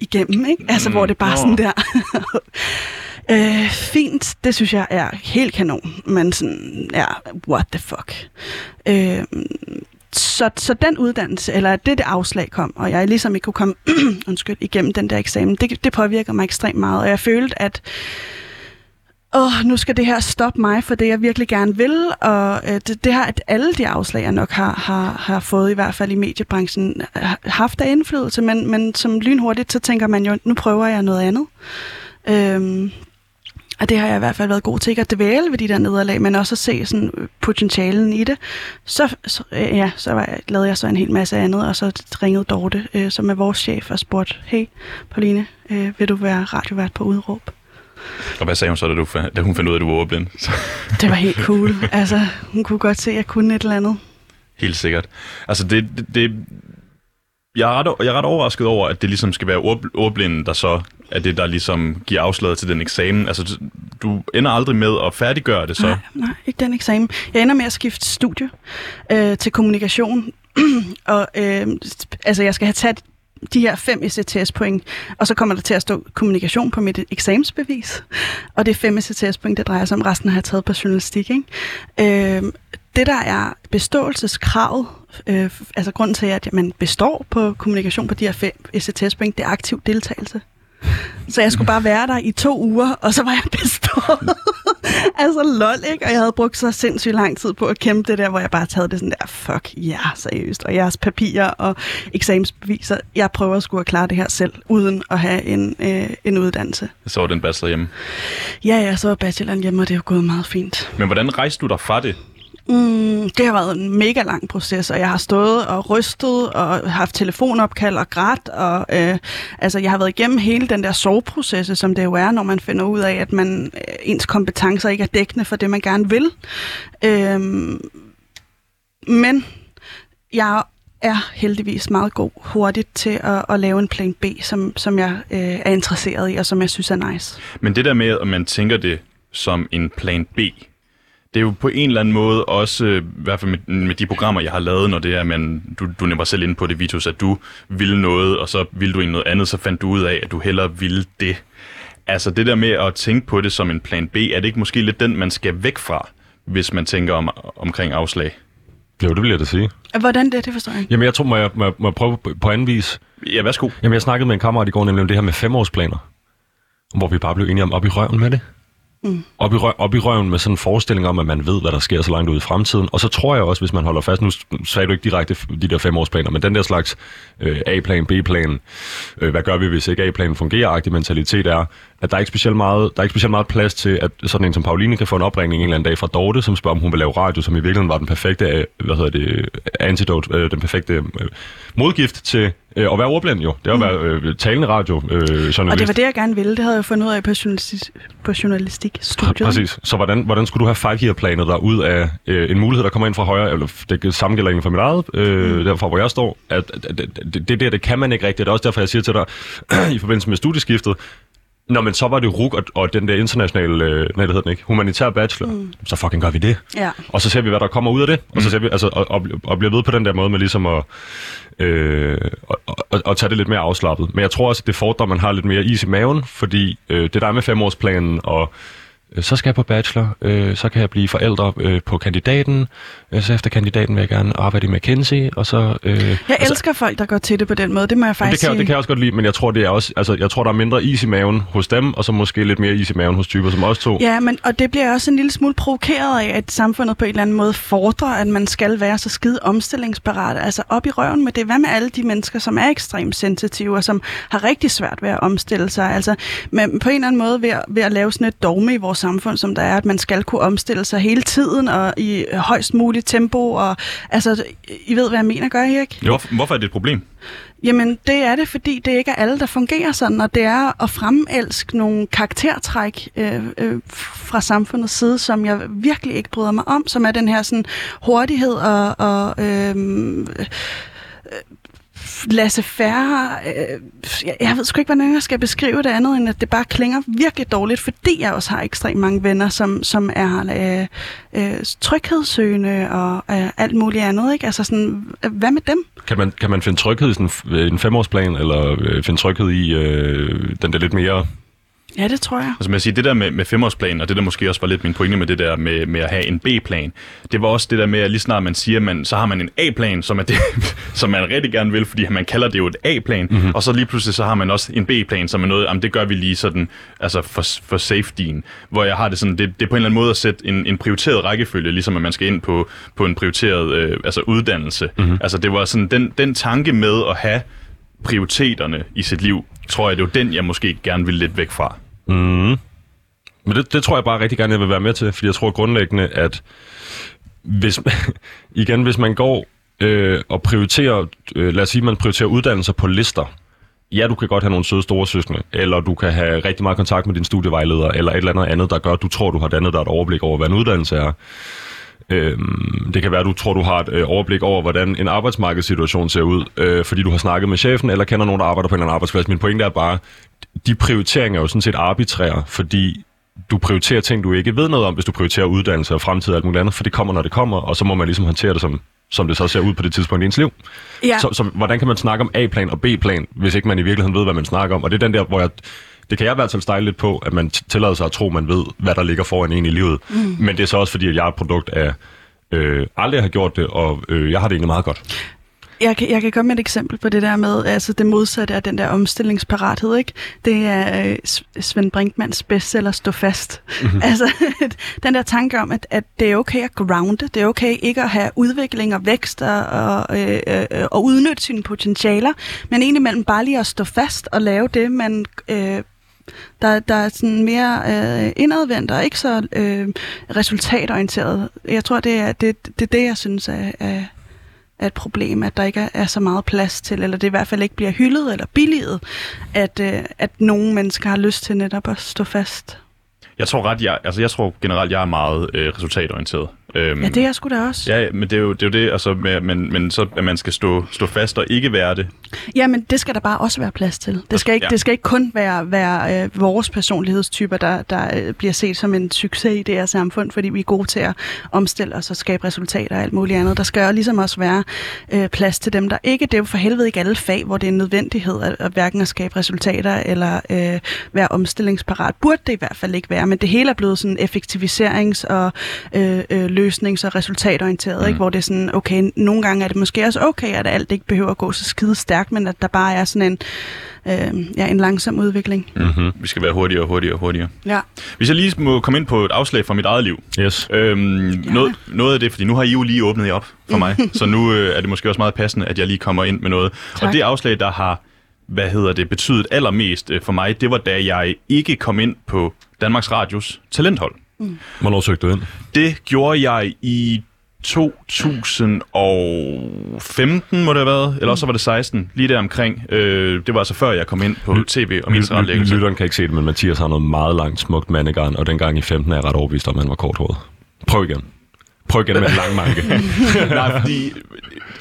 [SPEAKER 3] igennem, ikke? Altså, mm, hvor det bare oh. sådan der... (laughs) Øh, fint, det synes jeg er helt kanon, men sådan, ja, what the fuck. Øh, så, så den uddannelse, eller det, det afslag kom, og jeg ligesom ikke kunne komme (clears throat) undskyld, igennem den der eksamen, det, det påvirker mig ekstremt meget, og jeg følte, at åh, nu skal det her stoppe mig for det, jeg virkelig gerne vil, og øh, det, det har at alle de afslag, jeg nok har, har, har fået, i hvert fald i mediebranchen, haft af indflydelse, men, men som lynhurtigt, så tænker man jo, nu prøver jeg noget andet. Øhm, og det har jeg i hvert fald været god til ikke at dvæle ved de der nederlag, men også at se sådan øh, potentialen i det. Så, så øh, ja, så var jeg, lavede jeg så en hel masse andet, og så ringede Dorte, øh, som er vores chef, og spurgte, hey Pauline, øh, vil du være radiovært på udråb?
[SPEAKER 1] Og hvad sagde hun så, da, du, da hun fandt ud af, at du var ordblind? (laughs)
[SPEAKER 3] det var helt cool. Altså, hun kunne godt se, at jeg kunne et eller andet.
[SPEAKER 1] Helt sikkert. Altså, det, det, det jeg, er ret, jeg er ret overrasket over, at det ligesom skal være ord, ordblinden, der så er det, der ligesom giver afslaget til den eksamen. Altså, du ender aldrig med at færdiggøre det så?
[SPEAKER 3] Nej, nej ikke den eksamen. Jeg ender med at skifte studie øh, til kommunikation. (clears throat) og øh, altså, jeg skal have taget de her fem ECTS-point, og så kommer der til at stå kommunikation på mit eksamensbevis. Og det er fem ECTS-point, det drejer sig om. Resten har jeg taget på journalistik. Ikke? Øh, det, der er beståelseskravet, øh, altså grunden til, at man består på kommunikation på de her fem ECTS-point, det er aktiv deltagelse. Så jeg skulle bare være der i to uger, og så var jeg bestået. (laughs) altså lol, ikke? Og jeg havde brugt så sindssygt lang tid på at kæmpe det der, hvor jeg bare taget det sådan der, fuck ja, yeah, seriøst. Og jeres papirer og eksamensbeviser, jeg prøver at skulle klare det her selv, uden at have en, øh, en uddannelse.
[SPEAKER 1] Så var den bachelor hjemme?
[SPEAKER 3] Ja, ja, så var bacheloren hjemme, og det er jo gået meget fint.
[SPEAKER 1] Men hvordan rejste du dig fra det?
[SPEAKER 3] Mm, det har været en mega lang proces, og jeg har stået og rystet og haft telefonopkald og grædt, og øh, altså, jeg har været igennem hele den der soveprocesse, som det jo er, når man finder ud af, at man øh, ens kompetencer ikke er dækkende for det, man gerne vil. Øh, men jeg er heldigvis meget god hurtigt til at, at lave en plan B, som, som jeg øh, er interesseret i, og som jeg synes er nice.
[SPEAKER 1] Men det der med, at man tænker det som en plan B, det er jo på en eller anden måde også, i hvert fald med, med de programmer, jeg har lavet, når det er, men du, du nemmer selv ind på det, Vitus, at du ville noget, og så ville du ind noget andet, så fandt du ud af, at du hellere ville det. Altså det der med at tænke på det som en plan B, er det ikke måske lidt den, man skal væk fra, hvis man tænker om, omkring afslag?
[SPEAKER 2] Jo, det vil jeg da sige.
[SPEAKER 3] Hvordan det, det forstår jeg ikke.
[SPEAKER 2] Jamen, jeg tror, må jeg, må jeg, må jeg prøve på, på anden vis.
[SPEAKER 1] Ja, værsgo.
[SPEAKER 2] Jamen, jeg snakkede med en kammerat i går nemlig om det her med femårsplaner. Hvor vi bare blev enige om op i røven med det. Mm. Op, i røv, op i røven med sådan en forestilling om, at man ved, hvad der sker så langt ud i fremtiden. Og så tror jeg også, hvis man holder fast, nu sagde du ikke direkte de der femårsplaner, men den der slags øh, A-plan, B-plan, øh, hvad gør vi, hvis ikke A-planen fungerer-agtig mentalitet er, at der er ikke specielt meget, der er ikke specielt meget plads til, at sådan en som Pauline kan få en opringning en eller anden dag fra Dorte, som spørger, om hun vil lave radio, som i virkeligheden var den perfekte, øh, hvad hedder det, antidote, øh, den perfekte øh, modgift til øh, at være ordblind jo. Det er at være øh, talende radio øh, journalist.
[SPEAKER 3] Og det var det, jeg gerne ville. Det havde jeg fundet ud af på, journalistik, på journalistikstudiet.
[SPEAKER 2] Præcis. Så hvordan, hvordan skulle du have five-year-planet der ud af øh, en mulighed, der kommer ind fra højre, eller det samme gælder egentlig for mit eget, øh, mm. derfra hvor jeg står, at, at, at det, det der, det kan man ikke rigtigt. Det er også derfor, jeg siger til dig, (clears throat) i forbindelse med studieskiftet, Nå, men så var det RUG og, og den der internationale, øh, nej, det hedder den ikke, humanitær bachelor. Mm. Så fucking gør vi det.
[SPEAKER 3] Ja.
[SPEAKER 2] Og så ser vi, hvad der kommer ud af det. Og så ser vi, altså, og, og, og bliver ved på den der måde med ligesom at, øh, og, og, og tage det lidt mere afslappet. Men jeg tror også, at det fordrer, at man har lidt mere is i maven, fordi øh, det der er med femårsplanen og så skal jeg på bachelor, øh, så kan jeg blive forældre øh, på kandidaten, øh, så efter kandidaten vil jeg gerne arbejde i McKinsey, og så... Øh,
[SPEAKER 3] jeg
[SPEAKER 2] altså,
[SPEAKER 3] elsker folk, der går til det på den måde, det må jeg faktisk
[SPEAKER 2] det kan,
[SPEAKER 3] sige.
[SPEAKER 2] Det kan jeg også godt lide, men jeg tror, det er også, altså, jeg tror, der er mindre is i maven hos dem, og så måske lidt mere is i maven hos typer som os to.
[SPEAKER 3] Ja, men, og det bliver også en lille smule provokeret af, at samfundet på en eller anden måde fordrer, at man skal være så skide omstillingsparat. Altså op i røven med det. Hvad med alle de mennesker, som er ekstremt sensitive, og som har rigtig svært ved at omstille sig? Altså men på en eller anden måde ved at, ved at lave sådan et dogme i vores samfund, som der er, at man skal kunne omstille sig hele tiden og i højst muligt tempo. Og, altså, I ved, hvad jeg mener, gør I ikke?
[SPEAKER 1] Jo, hvorfor er det et problem?
[SPEAKER 3] Jamen, det er det, fordi det ikke er alle, der fungerer sådan, og det er at fremelske nogle karaktertræk øh, øh, fra samfundets side, som jeg virkelig ikke bryder mig om, som er den her sådan hurtighed og, og øh, lasse færre. Øh, jeg, jeg ved sgu ikke, hvordan jeg skal beskrive det andet, end at det bare klinger virkelig dårligt, fordi jeg også har ekstremt mange venner, som, som er øh, øh, tryghedssøgende og øh, alt muligt andet. Ikke? Altså sådan, hvad med dem?
[SPEAKER 2] Kan man, kan man finde tryghed i sådan en øh, femårsplan, eller øh, finde tryghed i øh, den der lidt mere
[SPEAKER 3] Ja, det tror jeg.
[SPEAKER 1] Altså, man siger, det der med, med femårsplanen, og det der måske også var lidt min pointe med det der med, med at have en B-plan, det var også det der med, at lige snart man siger, man, så har man en A-plan, som er det, (laughs) som man rigtig gerne vil, fordi man kalder det jo et A-plan, mm-hmm. og så lige pludselig så har man også en B-plan, som er noget, jamen det gør vi lige sådan, altså for, for safetyen, hvor jeg har det sådan, det, det er på en eller anden måde at sætte en, en prioriteret rækkefølge, ligesom at man skal ind på, på en prioriteret øh, altså uddannelse. Mm-hmm. Altså det var sådan, den, den tanke med at have prioriteterne i sit liv, tror jeg, det er den, jeg måske gerne vil lidt væk fra.
[SPEAKER 2] Mm. Men det, det tror jeg bare rigtig gerne, jeg vil være med til, fordi jeg tror grundlæggende, at hvis, (laughs) igen, hvis man går øh, og prioriterer, øh, lad os sige, man prioriterer uddannelser på lister, ja, du kan godt have nogle søde store søskende, eller du kan have rigtig meget kontakt med din studievejleder, eller et eller andet andet, der gør, at du tror, du har dannet dig et overblik over, hvad en uddannelse er. Øhm, det kan være, at du tror, du har et øh, overblik over, hvordan en arbejdsmarkedssituation ser ud, øh, fordi du har snakket med chefen, eller kender nogen, der arbejder på en eller anden arbejdsplads. Min pointe er bare, de prioriteringer er jo sådan set arbitrære, fordi du prioriterer ting, du ikke ved noget om, hvis du prioriterer uddannelse og fremtid og alt muligt andet, for det kommer, når det kommer, og så må man ligesom håndtere det, som, som det så ser ud på det tidspunkt i ens liv.
[SPEAKER 3] Ja.
[SPEAKER 2] Så, så hvordan kan man snakke om A-plan og B-plan, hvis ikke man i virkeligheden ved, hvad man snakker om? Og det er den der, hvor jeg det kan jeg i hvert fald style lidt på, at man tillader sig at tro, at man ved, hvad der ligger foran en i livet. Mm. Men det er så også fordi, at jeg er et produkt af øh, aldrig har gjort det, og øh, jeg har det egentlig meget godt.
[SPEAKER 3] Jeg kan, jeg kan komme med et eksempel på det der med, altså det modsatte af den der omstillingsparathed, ikke? Det er øh, Svend Brinkmans bestseller Stå Fast. Mm-hmm. Altså (laughs) den der tanke om, at, at det er okay at grounde, det er okay ikke at have udvikling og vækst og, og, øh, øh, og udnytte sine potentialer, men egentlig mellem bare lige at stå fast og lave det, man... Øh, der, der er sådan mere øh, indadvendt og ikke så øh, resultatorienteret. Jeg tror, det er det, det, det jeg synes er, er, er et problem, at der ikke er, er så meget plads til, eller det i hvert fald ikke bliver hyldet eller billiget, at, øh, at nogle mennesker har lyst til netop at stå fast.
[SPEAKER 1] Jeg tror ret, jeg, altså jeg tror generelt, jeg er meget øh, resultatorienteret. Øhm,
[SPEAKER 3] Ja, det er sgu da også.
[SPEAKER 1] Ja, men det er jo det, er jo det altså, med, men, men så, at man skal stå, stå fast og ikke være det.
[SPEAKER 3] Ja, men det skal der bare også være plads til. Det skal ikke,
[SPEAKER 1] Ja.
[SPEAKER 3] det skal ikke kun være, være øh, vores personlighedstyper, der, der øh, bliver set som en succes i det her samfund, fordi vi er gode til at omstille os og skabe resultater og alt muligt andet. Der skal jo ligesom også være øh, plads til dem, der ikke... Det er jo for helvede ikke alle fag, hvor det er en nødvendighed at, at hverken at skabe resultater eller øh, være omstillingsparat. Burde det i hvert fald ikke være, men det hele er blevet sådan effektiviserings- og øh, øh, løsnings- og resultatorienteret, mm. ikke? hvor det er sådan, okay, nogle gange er det måske også okay, at alt ikke behøver at gå så skide stærkt, men at der bare er sådan en, øh, ja, en langsom udvikling.
[SPEAKER 2] Mm-hmm.
[SPEAKER 1] Vi skal være hurtigere og hurtigere og hurtigere.
[SPEAKER 3] Ja.
[SPEAKER 1] Hvis jeg lige må komme ind på et afslag fra mit eget liv.
[SPEAKER 2] Yes.
[SPEAKER 1] Øhm, noget, noget af det, fordi nu har I jo lige åbnet jer op for mig, (laughs) så nu øh, er det måske også meget passende, at jeg lige kommer ind med noget.
[SPEAKER 3] Tak.
[SPEAKER 1] Og det afslag, der har hvad hedder det, betydet allermest øh, for mig, det var da jeg ikke kom ind på Danmarks Radios talenthold.
[SPEAKER 2] Hvornår søgte du ind?
[SPEAKER 1] Det gjorde jeg i 2015, må det have været, eller også så var det 16, lige der omkring. Øh, det var altså før jeg kom ind på tv og min tilrettelæggelse.
[SPEAKER 2] Lytteren kan ikke se det, men Mathias har noget meget langt, smukt mandegarn, og dengang i 15 er jeg ret overbevist om, at han var korthåret. Prøv igen. Prøv igen med en lang manke. (laughs)
[SPEAKER 1] Nej, fordi,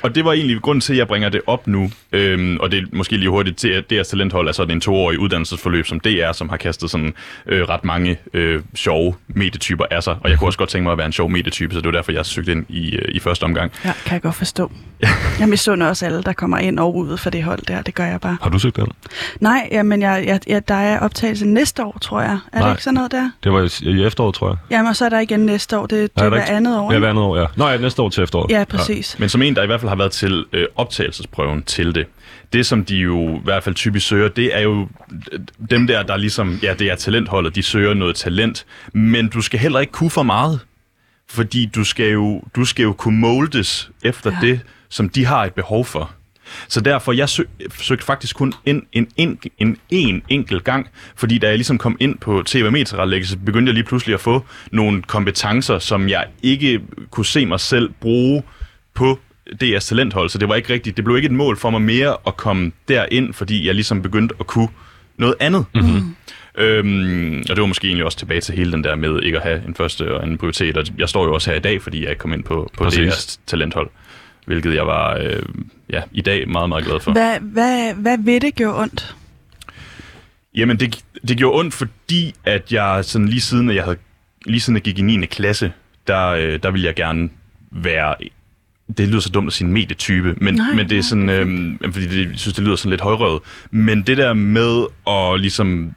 [SPEAKER 1] og det var egentlig grunden til, at jeg bringer det op nu, øhm, og det er måske lige hurtigt til, at DR's Talenthold er sådan en toårig uddannelsesforløb, som DR, som har kastet sådan øh, ret mange øh, sjove medietyper af sig, og jeg kunne også godt tænke mig at være en sjov medietype, så det var derfor, jeg søgte ind i, øh, i første omgang.
[SPEAKER 3] ja, kan jeg godt forstå. (laughs) Jeg misunder også alle, der kommer ind og ud for det hold der. Det gør jeg bare.
[SPEAKER 2] har du søgt ind?
[SPEAKER 3] Nej, ja, men jeg, jeg, jeg, der er optagelse næste år, tror jeg. Er Nej. Det ikke sådan noget der?
[SPEAKER 2] Det var i, i efteråret, tror jeg.
[SPEAKER 3] Jamen, og så er der igen næste år. Det, det
[SPEAKER 2] Nej,
[SPEAKER 3] er hver andet år.
[SPEAKER 2] Ja, hver andet år, ja. Nå, ja, næste år til efteråret.
[SPEAKER 3] Ja, præcis.
[SPEAKER 1] Men som en, der i hvert fald har været til øh, optagelsesprøven til det, det som de jo i hvert fald typisk søger, det er jo dem der, der ligesom, ja, det er talentholdet, de søger noget talent, men du skal heller ikke kunne for meget, fordi du skal jo, du skal jo kunne moldes efter
[SPEAKER 3] Ja.
[SPEAKER 1] det, som de har et behov for. Så derfor, jeg søg, søgte faktisk kun ind en, en, en, en enkelt gang, fordi da jeg ligesom kom ind på TV-meterretlæggelse, så begyndte jeg lige pludselig at få nogle kompetencer, som jeg ikke kunne se mig selv bruge på DR's talenthold, så det var ikke rigtigt. Det blev ikke et mål for mig mere at komme derind, fordi jeg ligesom begyndte at kunne noget andet. Mm-hmm. Øhm, og det var måske egentlig også tilbage til hele den der med ikke at have en første og anden prioritet. Og jeg står jo også her i dag, fordi jeg ikke kom ind på, på
[SPEAKER 2] Præcis.
[SPEAKER 1] DR's talenthold, hvilket jeg var øh, ja, i dag meget, meget glad for.
[SPEAKER 3] Hvad, hvad, hvad ved det gjorde ondt?
[SPEAKER 1] Jamen, det, det gjorde ondt, fordi at jeg sådan lige siden, at jeg havde, lige siden jeg gik i 9. klasse, der, øh, der ville jeg gerne være det lyder så dumt at sige medietype, men,
[SPEAKER 3] Nej,
[SPEAKER 1] men det er sådan, øhm, fordi det, jeg synes, det lyder sådan lidt højrøvet. Men det der med at ligesom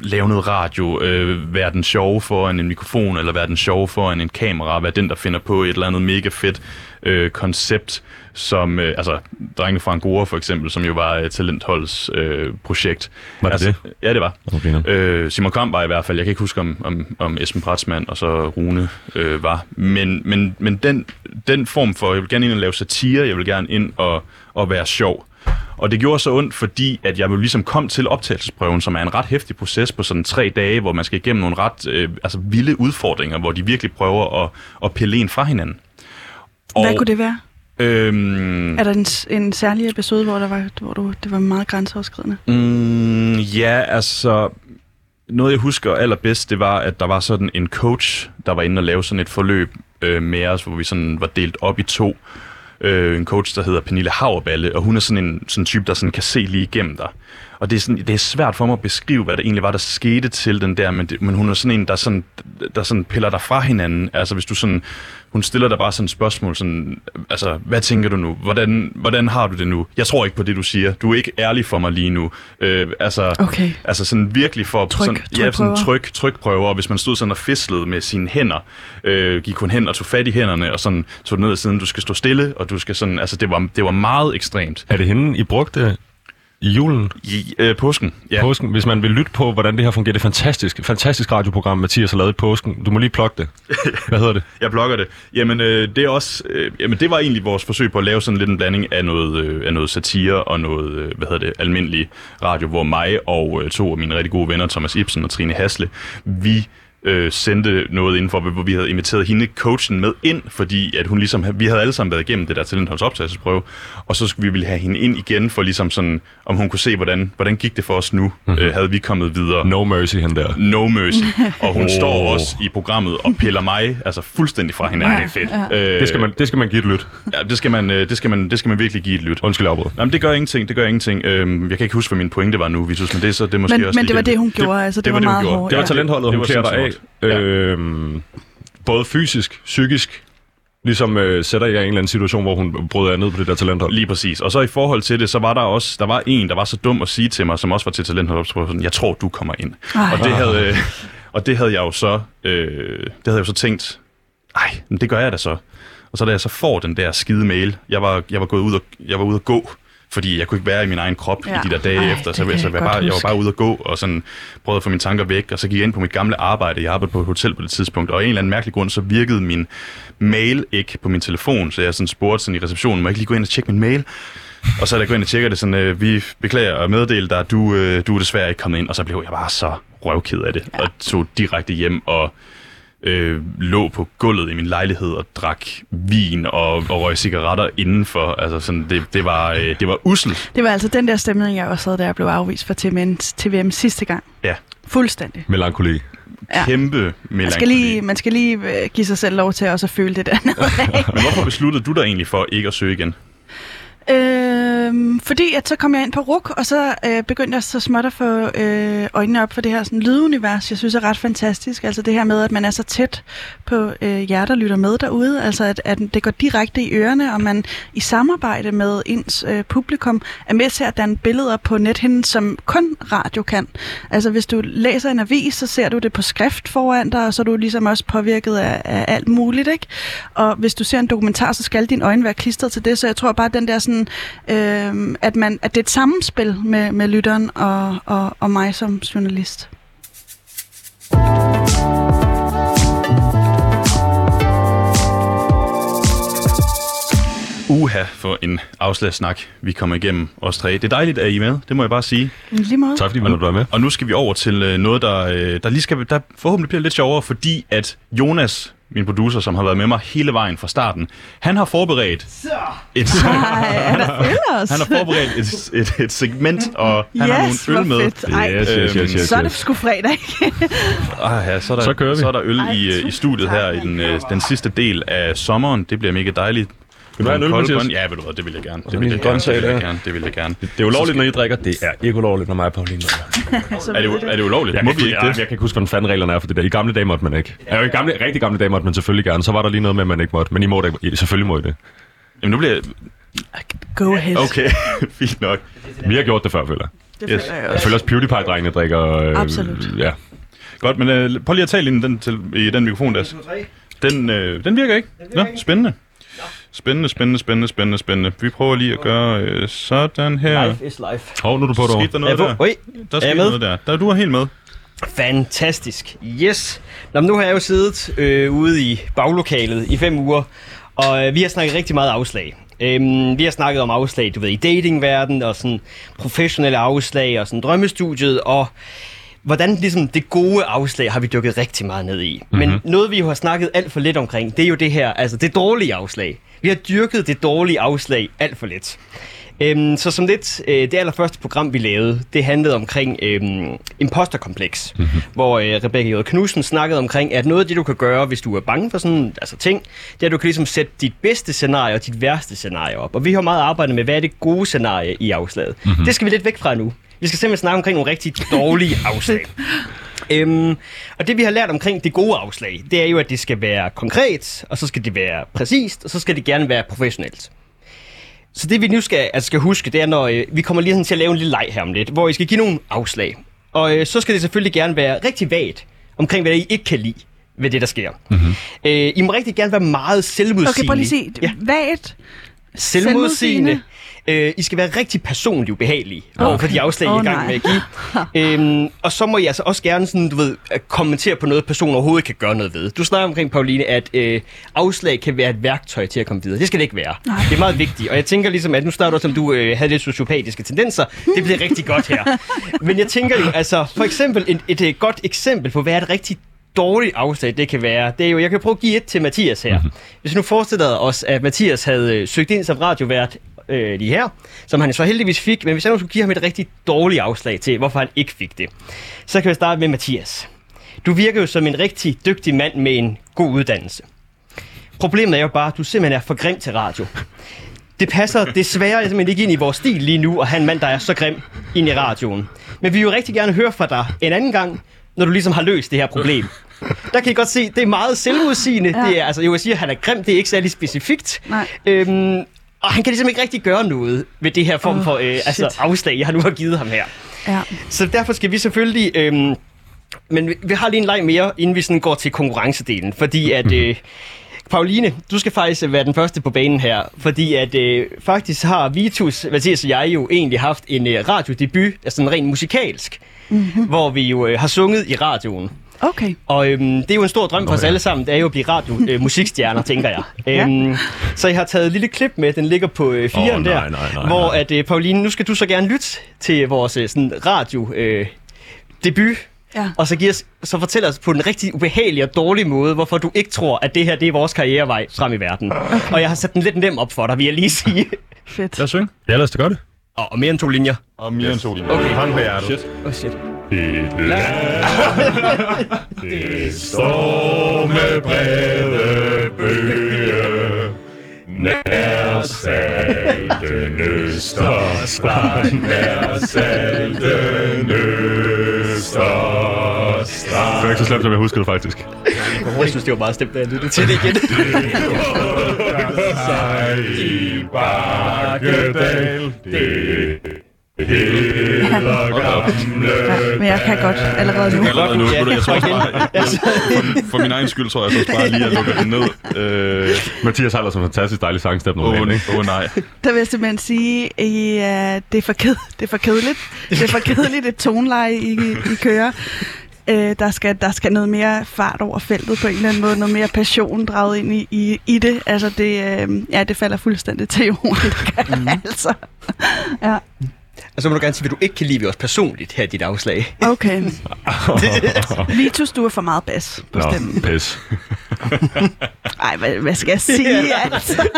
[SPEAKER 1] lave noget radio, øh, være den sjove foran en mikrofon, eller være den sjove foran en kamera, være den, der finder på et eller andet mega fedt øh, koncept, som, øh, altså, Drengene fra Angora for eksempel, som jo var et talentholds øh, projekt.
[SPEAKER 2] Var det
[SPEAKER 1] altså, Ja, det var.
[SPEAKER 2] Okay.
[SPEAKER 1] Øh, Simon Kram var i hvert fald, jeg kan ikke huske om, om, om Esben Pratsmann og så Rune øh, var, men, men, men den, den form for, jeg vil gerne ind og lave satire, jeg vil gerne ind og, og være sjov. Og det gjorde så ondt, fordi at jeg jo ligesom kom til optagelsesprøven, som er en ret hæftig proces på sådan tre dage, hvor man skal igennem nogle ret øh, altså vilde udfordringer, hvor de virkelig prøver at, at pille en fra hinanden.
[SPEAKER 3] Hvad kunne det være?
[SPEAKER 1] Øhm,
[SPEAKER 3] Er der en, en særlig episode, hvor, der var, hvor du, det var meget grænseoverskridende?
[SPEAKER 1] Mm, ja, altså... Noget, jeg husker allerbedst, det var, at der var sådan en coach, der var inde og lave sådan et forløb øh, med os, hvor vi sådan var delt op i to. Øh, en coach, der hedder Pernille Haverballe, og hun er sådan en sådan type, der sådan kan se lige igennem dig. Og det er, sådan, det er svært for mig at beskrive, hvad der egentlig var, der skete til den der, men, det, men hun er sådan en, der, sådan, der sådan piller dig fra hinanden. Altså hvis du sådan, hun stiller dig bare sådan et spørgsmål, sådan, altså, hvad tænker du nu? Hvordan, hvordan har du det nu? Jeg tror ikke på det, du siger. Du er ikke ærlig for mig lige nu. Øh, altså,
[SPEAKER 3] Okay.
[SPEAKER 1] Altså sådan virkelig for
[SPEAKER 3] Tryk-
[SPEAKER 1] sådan, ja, sådan
[SPEAKER 3] trykprøver.
[SPEAKER 1] tryk, trykprøver, og hvis man stod sådan og fislede med sine hænder, øh, gik hun hen og tog fat i hænderne, og sådan tog ned ad siden, du skal stå stille, og du skal sådan, altså det var, det var meget ekstremt.
[SPEAKER 2] Er det hende, I brugte i julen?
[SPEAKER 1] I øh, påsken, ja.
[SPEAKER 2] Påsken, hvis man vil lytte på, hvordan det her fungerer, det er fantastisk, fantastisk radioprogram, Mathias har lavet i påsken. Du må lige plukke det. (laughs) Hvad hedder det?
[SPEAKER 1] Jeg blogger det. Jamen, øh, det er også, øh, jamen, det var egentlig vores forsøg på at lave sådan lidt en blanding af noget, øh, af noget satire og noget, øh, hvad hedder det, almindelig radio, hvor mig og øh, to af mine rigtig gode venner, Thomas Ibsen og Trine Hasle, vi øh, sendte noget indenfor, hvor vi havde inviteret hende, coachen, med ind, fordi at hun ligesom, vi havde alle sammen været igennem det der talentholds optagelsesprøve, og så skulle vi ville have hende ind igen, for ligesom sådan, om hun kunne se, hvordan, hvordan gik det for os nu, mm-hmm. øh, havde vi kommet videre.
[SPEAKER 2] No mercy, han der.
[SPEAKER 1] No mercy. (laughs) Og hun oh. står også i programmet og piller mig altså fuldstændig fra hinanden.
[SPEAKER 3] Ja,
[SPEAKER 1] det fedt.
[SPEAKER 3] ja.
[SPEAKER 1] Øh,
[SPEAKER 2] Det skal man, det skal man give et lyt.
[SPEAKER 1] Ja, det skal man, øh, det skal man, det skal man virkelig give et lyt.
[SPEAKER 2] Undskyld, jeg afbrød.
[SPEAKER 1] Jamen, det gør ingenting, det gør ingenting. Øhm, jeg kan ikke huske, hvad min pointe var nu, Vitus, men det er så det er måske
[SPEAKER 3] Men,
[SPEAKER 1] også
[SPEAKER 3] men det var det, hun gjorde. altså, det, var, meget
[SPEAKER 1] hun gjorde.
[SPEAKER 3] hårdt.
[SPEAKER 2] Det var talentholdet,
[SPEAKER 1] Det
[SPEAKER 2] hun
[SPEAKER 1] var
[SPEAKER 2] klæder dig af.
[SPEAKER 1] Hårdt. Ja.
[SPEAKER 2] Øhm, både fysisk, psykisk, ligesom øh, sætter jeg i en eller anden situation, hvor hun jer ned på det der talenthold.
[SPEAKER 1] Lige præcis. Og så i forhold til det, så var der også, der var en, der var så dum at sige til mig, som også var til talentholdsprøve, sådan, jeg tror, du kommer ind.
[SPEAKER 3] Ej.
[SPEAKER 1] Og det havde, øh, og det havde jeg jo så, øh, det havde jeg jo så tænkt, ej, men det gør jeg da så. Og så da jeg så får den der skide mail, jeg var, jeg var gået ud og, jeg var ude at gå, fordi jeg kunne ikke være i min egen krop ja. I de der dage
[SPEAKER 3] Ej,
[SPEAKER 1] efter, så,
[SPEAKER 3] kan
[SPEAKER 1] så
[SPEAKER 3] jeg
[SPEAKER 1] jeg, bare, jeg var bare ude at gå og sådan prøvede at få mine tanker væk, og så gik jeg ind på mit gamle arbejde. Jeg arbejdede på et hotel på det tidspunkt, og af en eller anden mærkelig grund, så virkede min mail ikke på min telefon, så jeg sådan spurgte sådan i receptionen, må jeg ikke lige gå ind og tjekke min mail? Og så da jeg går ind og tjekker det, sådan, øh, vi beklager at meddele dig, du, øh, du er desværre ikke kommet ind. Og så blev jeg bare så røvked af det, ja. og tog direkte hjem og øh, lå på gulvet i min lejlighed og drak vin og, og røg cigaretter indenfor. Altså sådan, det, det, var, øh, det var uselt.
[SPEAKER 3] Det var altså den der stemning, jeg også havde, da jeg blev afvist for TVM, TVM sidste gang.
[SPEAKER 1] Ja,
[SPEAKER 3] Fuldstændig.
[SPEAKER 2] Melankoli.
[SPEAKER 3] Ja.
[SPEAKER 1] kæmpe
[SPEAKER 3] Man
[SPEAKER 1] melankoli.
[SPEAKER 3] skal lige, man skal lige øh, give sig selv lov til også at føle det der. (laughs)
[SPEAKER 1] Men hvorfor besluttede du dig egentlig for ikke at søge igen?
[SPEAKER 3] Øhm, fordi at så kom jeg ind på RUK, og så øh, begyndte jeg så småt at få øh, øjnene op for det her sådan, lydunivers, jeg synes er ret fantastisk. Altså det her med, at man er så tæt på øh, jer, der lytter med derude. Altså at, at det går direkte i ørerne, og man i samarbejde med ens øh, publikum er med til at danne billeder på nethinden, som kun radio kan. Altså hvis du læser en avis, så ser du det på skrift foran dig, og så er du ligesom også påvirket af, af alt muligt. Ikke? Og hvis du ser en dokumentar, så skal dine øjne være klistret til det. Så jeg tror bare, at den der sådan, øh, at, man, at det er et sammenspil med, med lytteren og, og, og mig som journalist.
[SPEAKER 1] Uha for en afslagssnak, vi kommer igennem os tre. Det er dejligt, at I er med, det må jeg bare sige.
[SPEAKER 3] Lige måde.
[SPEAKER 2] Tak fordi vi var med.
[SPEAKER 1] Og nu skal vi over til øh, noget, der, øh, der lige skal, der forhåbentlig bliver lidt sjovere, fordi at Jonas, min producer, som har været med mig hele vejen fra starten, han har forberedt et,
[SPEAKER 3] Ej, han os.
[SPEAKER 1] han har forberedt et, et, et segment, og han har
[SPEAKER 3] yes,
[SPEAKER 1] nogle øl med.
[SPEAKER 3] fedt. Ej,
[SPEAKER 2] Yes, yes, yes, yes,
[SPEAKER 3] så er det sgu fredag?
[SPEAKER 1] Ah, ja, så, er der,
[SPEAKER 2] Så kører vi.
[SPEAKER 1] så er der øl
[SPEAKER 3] Ej,
[SPEAKER 1] i, øh, i studiet her i den, øh, den sidste del af sommeren. Det bliver mega dejligt.
[SPEAKER 2] Vil du have en øl, Mathias?
[SPEAKER 1] grøn- Ja, ved du hvad, det vil jeg gerne. Det vil jeg gerne, det vil jeg gerne. Det vil jeg gerne.
[SPEAKER 2] Det er ulovligt, når I drikker. Det er ikke ulovligt, når mig og Pauline drikker. (laughs)
[SPEAKER 1] Er det, er det ulovligt?
[SPEAKER 2] Jeg
[SPEAKER 1] Må
[SPEAKER 2] kan,
[SPEAKER 1] vi ikke
[SPEAKER 2] jeg,
[SPEAKER 1] det?
[SPEAKER 2] jeg kan ikke huske, hvordan fanden reglerne er for det der. I gamle dage måtte man ikke. Ja, i gamle, rigtig gamle dage måtte man selvfølgelig gerne. Så var der lige noget med, at man ikke måtte. Men I må det ikke. I- Selvfølgelig må I det.
[SPEAKER 1] Jamen, nu bliver jeg...
[SPEAKER 3] Go ahead.
[SPEAKER 1] Okay, (laughs) fint nok.
[SPEAKER 2] Vi har gjort det før, føler jeg.
[SPEAKER 3] Det føler jeg også.
[SPEAKER 2] føler også PewDiePie-drengene drikker... Øh,
[SPEAKER 3] Absolut.
[SPEAKER 2] Ja.
[SPEAKER 1] Godt, men øh, prøv lige at tale ind i den, til, i den mikrofon der. Den, øh, den virker ikke. Nå, spændende. Spændende, spændende, spændende, spændende, spændende. Vi prøver lige at gøre øh, sådan her.
[SPEAKER 4] Life is life.
[SPEAKER 2] Hov, nu er du på det over.
[SPEAKER 1] Skete der noget
[SPEAKER 4] Er
[SPEAKER 1] der?
[SPEAKER 4] Oj,
[SPEAKER 1] Der
[SPEAKER 4] er
[SPEAKER 1] skete noget der. der. Du er helt med.
[SPEAKER 4] fantastisk. Yes. Nå, men nu har jeg jo siddet øh, ude i baglokalet i fem uger, og øh, vi har snakket rigtig meget afslag. Øhm, vi har snakket om afslag, du ved, i datingverdenen, og sådan professionelle afslag, og sådan drømmestudiet, og hvordan ligesom det gode afslag har vi dykket rigtig meget ned i. Mm-hmm. Men noget vi jo har snakket alt for lidt omkring, det er jo det her, altså det dårlige afslag. Vi har dyrket det dårlige afslag alt for lidt. Øhm, så som lidt, øh, det allerførste program, vi lavede, det handlede omkring øhm, imposterkompleks, mm-hmm. hvor øh, Rebecca J. Knudsen snakkede omkring, at noget af det, du kan gøre, hvis du er bange for sådan altså ting, det er, at du kan ligesom sætte dit bedste scenarie og dit værste scenarie op. Og vi har meget arbejdet med, hvad er det gode scenarie i afslaget. Mm-hmm. Det skal vi lidt væk fra nu. Vi skal simpelthen snakke omkring nogle rigtig dårlige (laughs) afslag. Øhm, og det vi har lært omkring det gode afslag, det er jo, at det skal være konkret, og så skal det være præcist, og så skal det gerne være professionelt. Så det vi nu skal, altså skal huske, det er, når øh, vi kommer lige sådan til at lave en lille leg her om lidt, hvor I skal give nogle afslag. Og øh, så skal det selvfølgelig gerne være rigtig vagt omkring, hvad I ikke kan lide ved det, der sker. Mm-hmm. Øh, I må rigtig gerne være meget selvmodsigende.
[SPEAKER 3] Okay, prøv lige at sige.
[SPEAKER 4] Ja,
[SPEAKER 3] Vagt.
[SPEAKER 4] selvmodsigende. Øh, I skal være rigtig personligt ubehagelige okay. over for de afslag, I er i gang
[SPEAKER 3] nej.
[SPEAKER 4] med at give. (laughs) øhm, og så må I altså også gerne sådan, du ved, at kommentere på noget, personen overhovedet kan gøre noget ved. Du snakker omkring, Pauline, at øh, afslag kan være et værktøj til at komme videre. Det skal det ikke være.
[SPEAKER 3] Nej.
[SPEAKER 4] Det er meget vigtigt. Og jeg tænker ligesom, at nu starter du, som du øh, havde lidt sociopatiske tendenser. Det bliver rigtig godt her. (laughs) Men jeg tænker jo, altså, for eksempel et, et, et godt eksempel på, hvad er et rigtig dårligt afslag det kan være, det er jo, jeg kan prøve at give et til Mathias her.
[SPEAKER 2] Mhm.
[SPEAKER 4] Mm-hmm. Hvis vi nu forestiller os, at Mathias havde øh, søgt ind som radiovært øh, lige her, som han så heldigvis fik, men hvis jeg nu skulle give ham et rigtig dårligt afslag til, hvorfor han ikke fik det, så kan vi starte med Mathias. Du virker jo som en rigtig dygtig mand med en god uddannelse. Problemet er jo bare, at du simpelthen er for grim til radio. Det passer desværre simpelthen ikke ind i vores stil lige nu, at have en mand, der er så grim ind i radioen. Men vi vil jo rigtig gerne høre fra dig en anden gang, når du ligesom har løst det her problem. Der kan I godt se, det er meget selvudsigende.
[SPEAKER 3] Ja.
[SPEAKER 4] Ja. Det er, altså, jeg vil sige, at han er grim, det er ikke særlig specifikt.
[SPEAKER 3] Nej.
[SPEAKER 4] Øhm, og han kan ligesom ikke rigtig gøre noget ved det her form
[SPEAKER 3] Åh,
[SPEAKER 4] for øh, altså, afslag, jeg har nu har givet ham her.
[SPEAKER 3] Ja.
[SPEAKER 4] Så derfor skal vi selvfølgelig... Øhm, men vi, vi har lige en leg mere, inden vi sådan går til konkurrencedelen. Fordi at... Øh, Pauline, du skal faktisk være den første på banen her, fordi at øh, faktisk har Vitus, Mathias og jeg jo egentlig haft en øh, radiodebut, altså en rent musikalsk, mm-hmm. hvor vi jo øh, har sunget i radioen.
[SPEAKER 3] Okay.
[SPEAKER 4] Og øhm, det er jo en stor drøm for os alle sammen, det er jo at blive radio øh, (laughs) musikstjerner, tænker jeg.
[SPEAKER 3] Ja.
[SPEAKER 4] Øhm, så jeg har taget et lille klip med, den ligger på øh, firen
[SPEAKER 2] Åh,
[SPEAKER 4] der,
[SPEAKER 2] nej, nej, nej,
[SPEAKER 4] hvor
[SPEAKER 2] nej.
[SPEAKER 4] at øh, Pauline, nu skal du så gerne lytte til vores øh, sådan radio øh, debut,
[SPEAKER 3] Ja.
[SPEAKER 4] og så, giver, os- så fortæl os på en rigtig ubehagelig og dårlig måde, hvorfor du ikke tror, at det her det er vores karrierevej frem i verden. Okay. Og jeg har sat den lidt nem op for dig, vil jeg lige sige.
[SPEAKER 3] Fedt.
[SPEAKER 1] Lad os synge.
[SPEAKER 2] Ja, lad os da gøre det.
[SPEAKER 4] Og, og mere end to linjer.
[SPEAKER 1] Og mere end to linjer.
[SPEAKER 4] Okay.
[SPEAKER 2] Hang på hjertet.
[SPEAKER 1] Shit.
[SPEAKER 4] Oh shit.
[SPEAKER 2] Det står med brede bøge Nær salten Østerstrand Nær salten Østerstrand Det var ikke så slemt, som jeg huskede det faktisk.
[SPEAKER 4] Jeg synes, det var meget stemt, da jeg lyttede til det igen.
[SPEAKER 2] Sig i Bakkedal Det
[SPEAKER 3] Ja, men jeg kan godt allerede nu.
[SPEAKER 1] Allerede nu,
[SPEAKER 4] Ja,
[SPEAKER 1] jeg tror også bare, jeg, for, for min egen skyld tror jeg så også bare lige at lukke den ned. Øh,
[SPEAKER 2] Mathias har altså en fantastisk dejlig sangstemme
[SPEAKER 1] Åh
[SPEAKER 2] normalt,
[SPEAKER 1] oh,
[SPEAKER 2] ikke?
[SPEAKER 1] oh, nej.
[SPEAKER 3] Der vil jeg simpelthen sige, at det er for, ked, det er for kedeligt. Det er for kedeligt et toneleje, I, I kører. Øh, der, skal, der skal noget mere fart over feltet på en eller anden måde. Noget mere passion draget ind i, i, i det. Altså det, øh, ja, det falder fuldstændig til jorden. Det (laughs) gør mm. altså. Ja,
[SPEAKER 4] Og så må du gerne sige, hvad du ikke kan lide ved os personligt her i dit afslag.
[SPEAKER 3] okay. (laughs) Vitus, du er for meget bas på
[SPEAKER 2] Nå,
[SPEAKER 3] stemmen.
[SPEAKER 2] pis.
[SPEAKER 3] Ej, hvad, hvad skal jeg sige? Altså?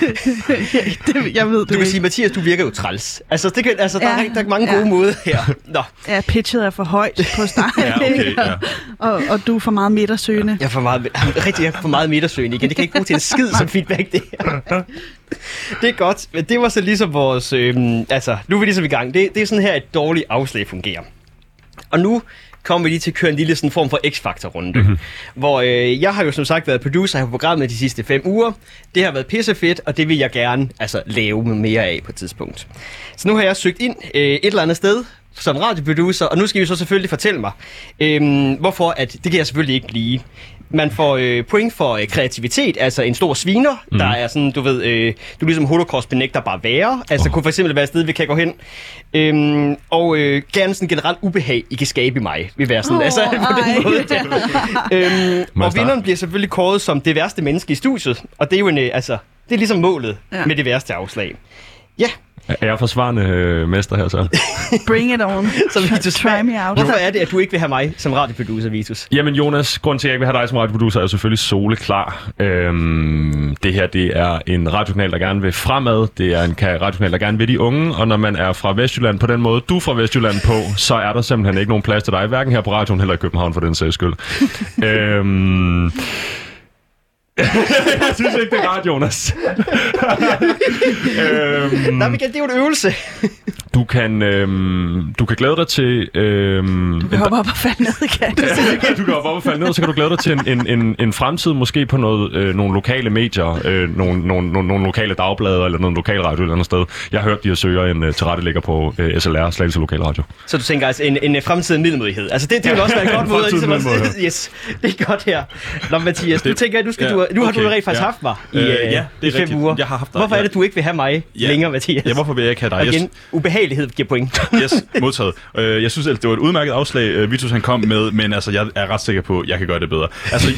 [SPEAKER 3] det, (laughs) det, jeg ved det
[SPEAKER 4] Du kan
[SPEAKER 3] ikke.
[SPEAKER 4] sige, Mathias, du virker jo træls. Altså, det kan, altså der,
[SPEAKER 3] Ja,
[SPEAKER 4] er, rigtig- der er mange
[SPEAKER 3] ja.
[SPEAKER 4] gode måder her. Nå,
[SPEAKER 3] Ja, pitchet er for højt på start. (laughs)
[SPEAKER 1] Ja, okay, ja. (laughs)
[SPEAKER 3] og, og du er for meget midtersøgende.
[SPEAKER 4] jeg er for meget, rigtig jeg er for meget midtersøgende igen. Det kan ikke bruge til en skid som feedback, det her. Det er godt, men det var så ligesom vores... Øhm, altså, nu er vi ligesom i gang. Det, det er sådan her, et dårligt afslag fungerer. Og nu kommer vi lige til at køre en lille sådan form for X-Factor-runde. Mm-hmm. Hvor øh, jeg har jo som sagt været producer her på programmet de sidste fem uger. Det har været pissefedt, og det vil jeg gerne altså, lave mere af på et tidspunkt. Så nu har jeg søgt ind øh, et eller andet sted som radioproducer, og nu skal I så selvfølgelig fortælle mig, øh, hvorfor at det kan jeg selvfølgelig ikke blive. Man får øh, point for øh, kreativitet, altså en stor sviner, mm. der er sådan, du ved, øh, du er ligesom holocaust benægter bare være, altså oh. kunne for eksempel være et sted, vi kan gå hen, øhm, og øh, gerne sådan generelt ubehag, I kan skabe i mig, vil være sådan, oh, altså (laughs) på den
[SPEAKER 3] ej.
[SPEAKER 4] måde (laughs) der. øhm, og vinderen bliver selvfølgelig kåret som det værste menneske i studiet, og det er jo en, øh, altså, det er ligesom målet
[SPEAKER 3] ja.
[SPEAKER 4] med det værste afslag. Ja,
[SPEAKER 2] Er jeg forsvarende øh, mester her så? (laughs)
[SPEAKER 3] Bring it on.
[SPEAKER 4] så Vitus,
[SPEAKER 3] Try me out.
[SPEAKER 4] hvorfor er det, at du ikke vil have mig som radioproducer, Vitus?
[SPEAKER 2] Jamen Jonas, grund til, at jeg ikke vil have dig som radioproducer, er jo selvfølgelig soleklar. Øhm, det her, det er en radiokanal, der gerne vil fremad. Det er en ka- radiokanal, der gerne vil de unge. Og når man er fra Vestjylland på den måde, du er fra Vestjylland på, så er der simpelthen ikke nogen plads til dig. Hverken her på radioen, eller i København for den sags skyld. (laughs) øhm, (laughs) jeg synes ikke, det er rart, Jonas. (laughs) øhm,
[SPEAKER 4] Nej, Michael, det er jo en øvelse.
[SPEAKER 2] Du, kan, øhm, du kan glæde dig til... Øhm,
[SPEAKER 3] Du kan hoppe op og falde ned igen. (laughs)
[SPEAKER 2] du kan hoppe op og falde ned, og så kan du glæde dig til en, en, en, en fremtid, måske på noget, øh, nogle lokale medier, øh, nogle, nogle, nogle, nogle lokale dagblade, eller noget lokal radio et eller andet sted. Jeg har hørt, de har søger en øh, tilrettelægger på øh, SLR, Slagelse Lokal Radio.
[SPEAKER 4] Så du tænker altså en, en fremtidig middelmodighed. Altså det, det vil også være (laughs) en godt måde. Ligesom at, yes, det er godt her. Nå, Mathias, nu tænker jeg, du skal,
[SPEAKER 1] ja,
[SPEAKER 4] du, nu har du
[SPEAKER 1] okay,
[SPEAKER 4] rent faktisk
[SPEAKER 1] ja.
[SPEAKER 4] haft mig i,
[SPEAKER 1] Øh,
[SPEAKER 4] øh,
[SPEAKER 1] ja, det er
[SPEAKER 4] i fem
[SPEAKER 1] rigtigt.
[SPEAKER 4] uger.
[SPEAKER 1] Jeg har haft dig,
[SPEAKER 4] Hvorfor er
[SPEAKER 1] ja.
[SPEAKER 4] det, du ikke vil have mig
[SPEAKER 1] Ja.
[SPEAKER 4] længere, Mathias?
[SPEAKER 1] Ja, hvorfor vil jeg ikke have dig?
[SPEAKER 4] Og igen, ubehagelighed giver point. (laughs)
[SPEAKER 1] yes, modtaget. Øh, jeg synes, at det var et udmærket afslag, øh, Vitus han kom med, men altså, jeg er ret sikker på, at jeg kan gøre det bedre. Altså,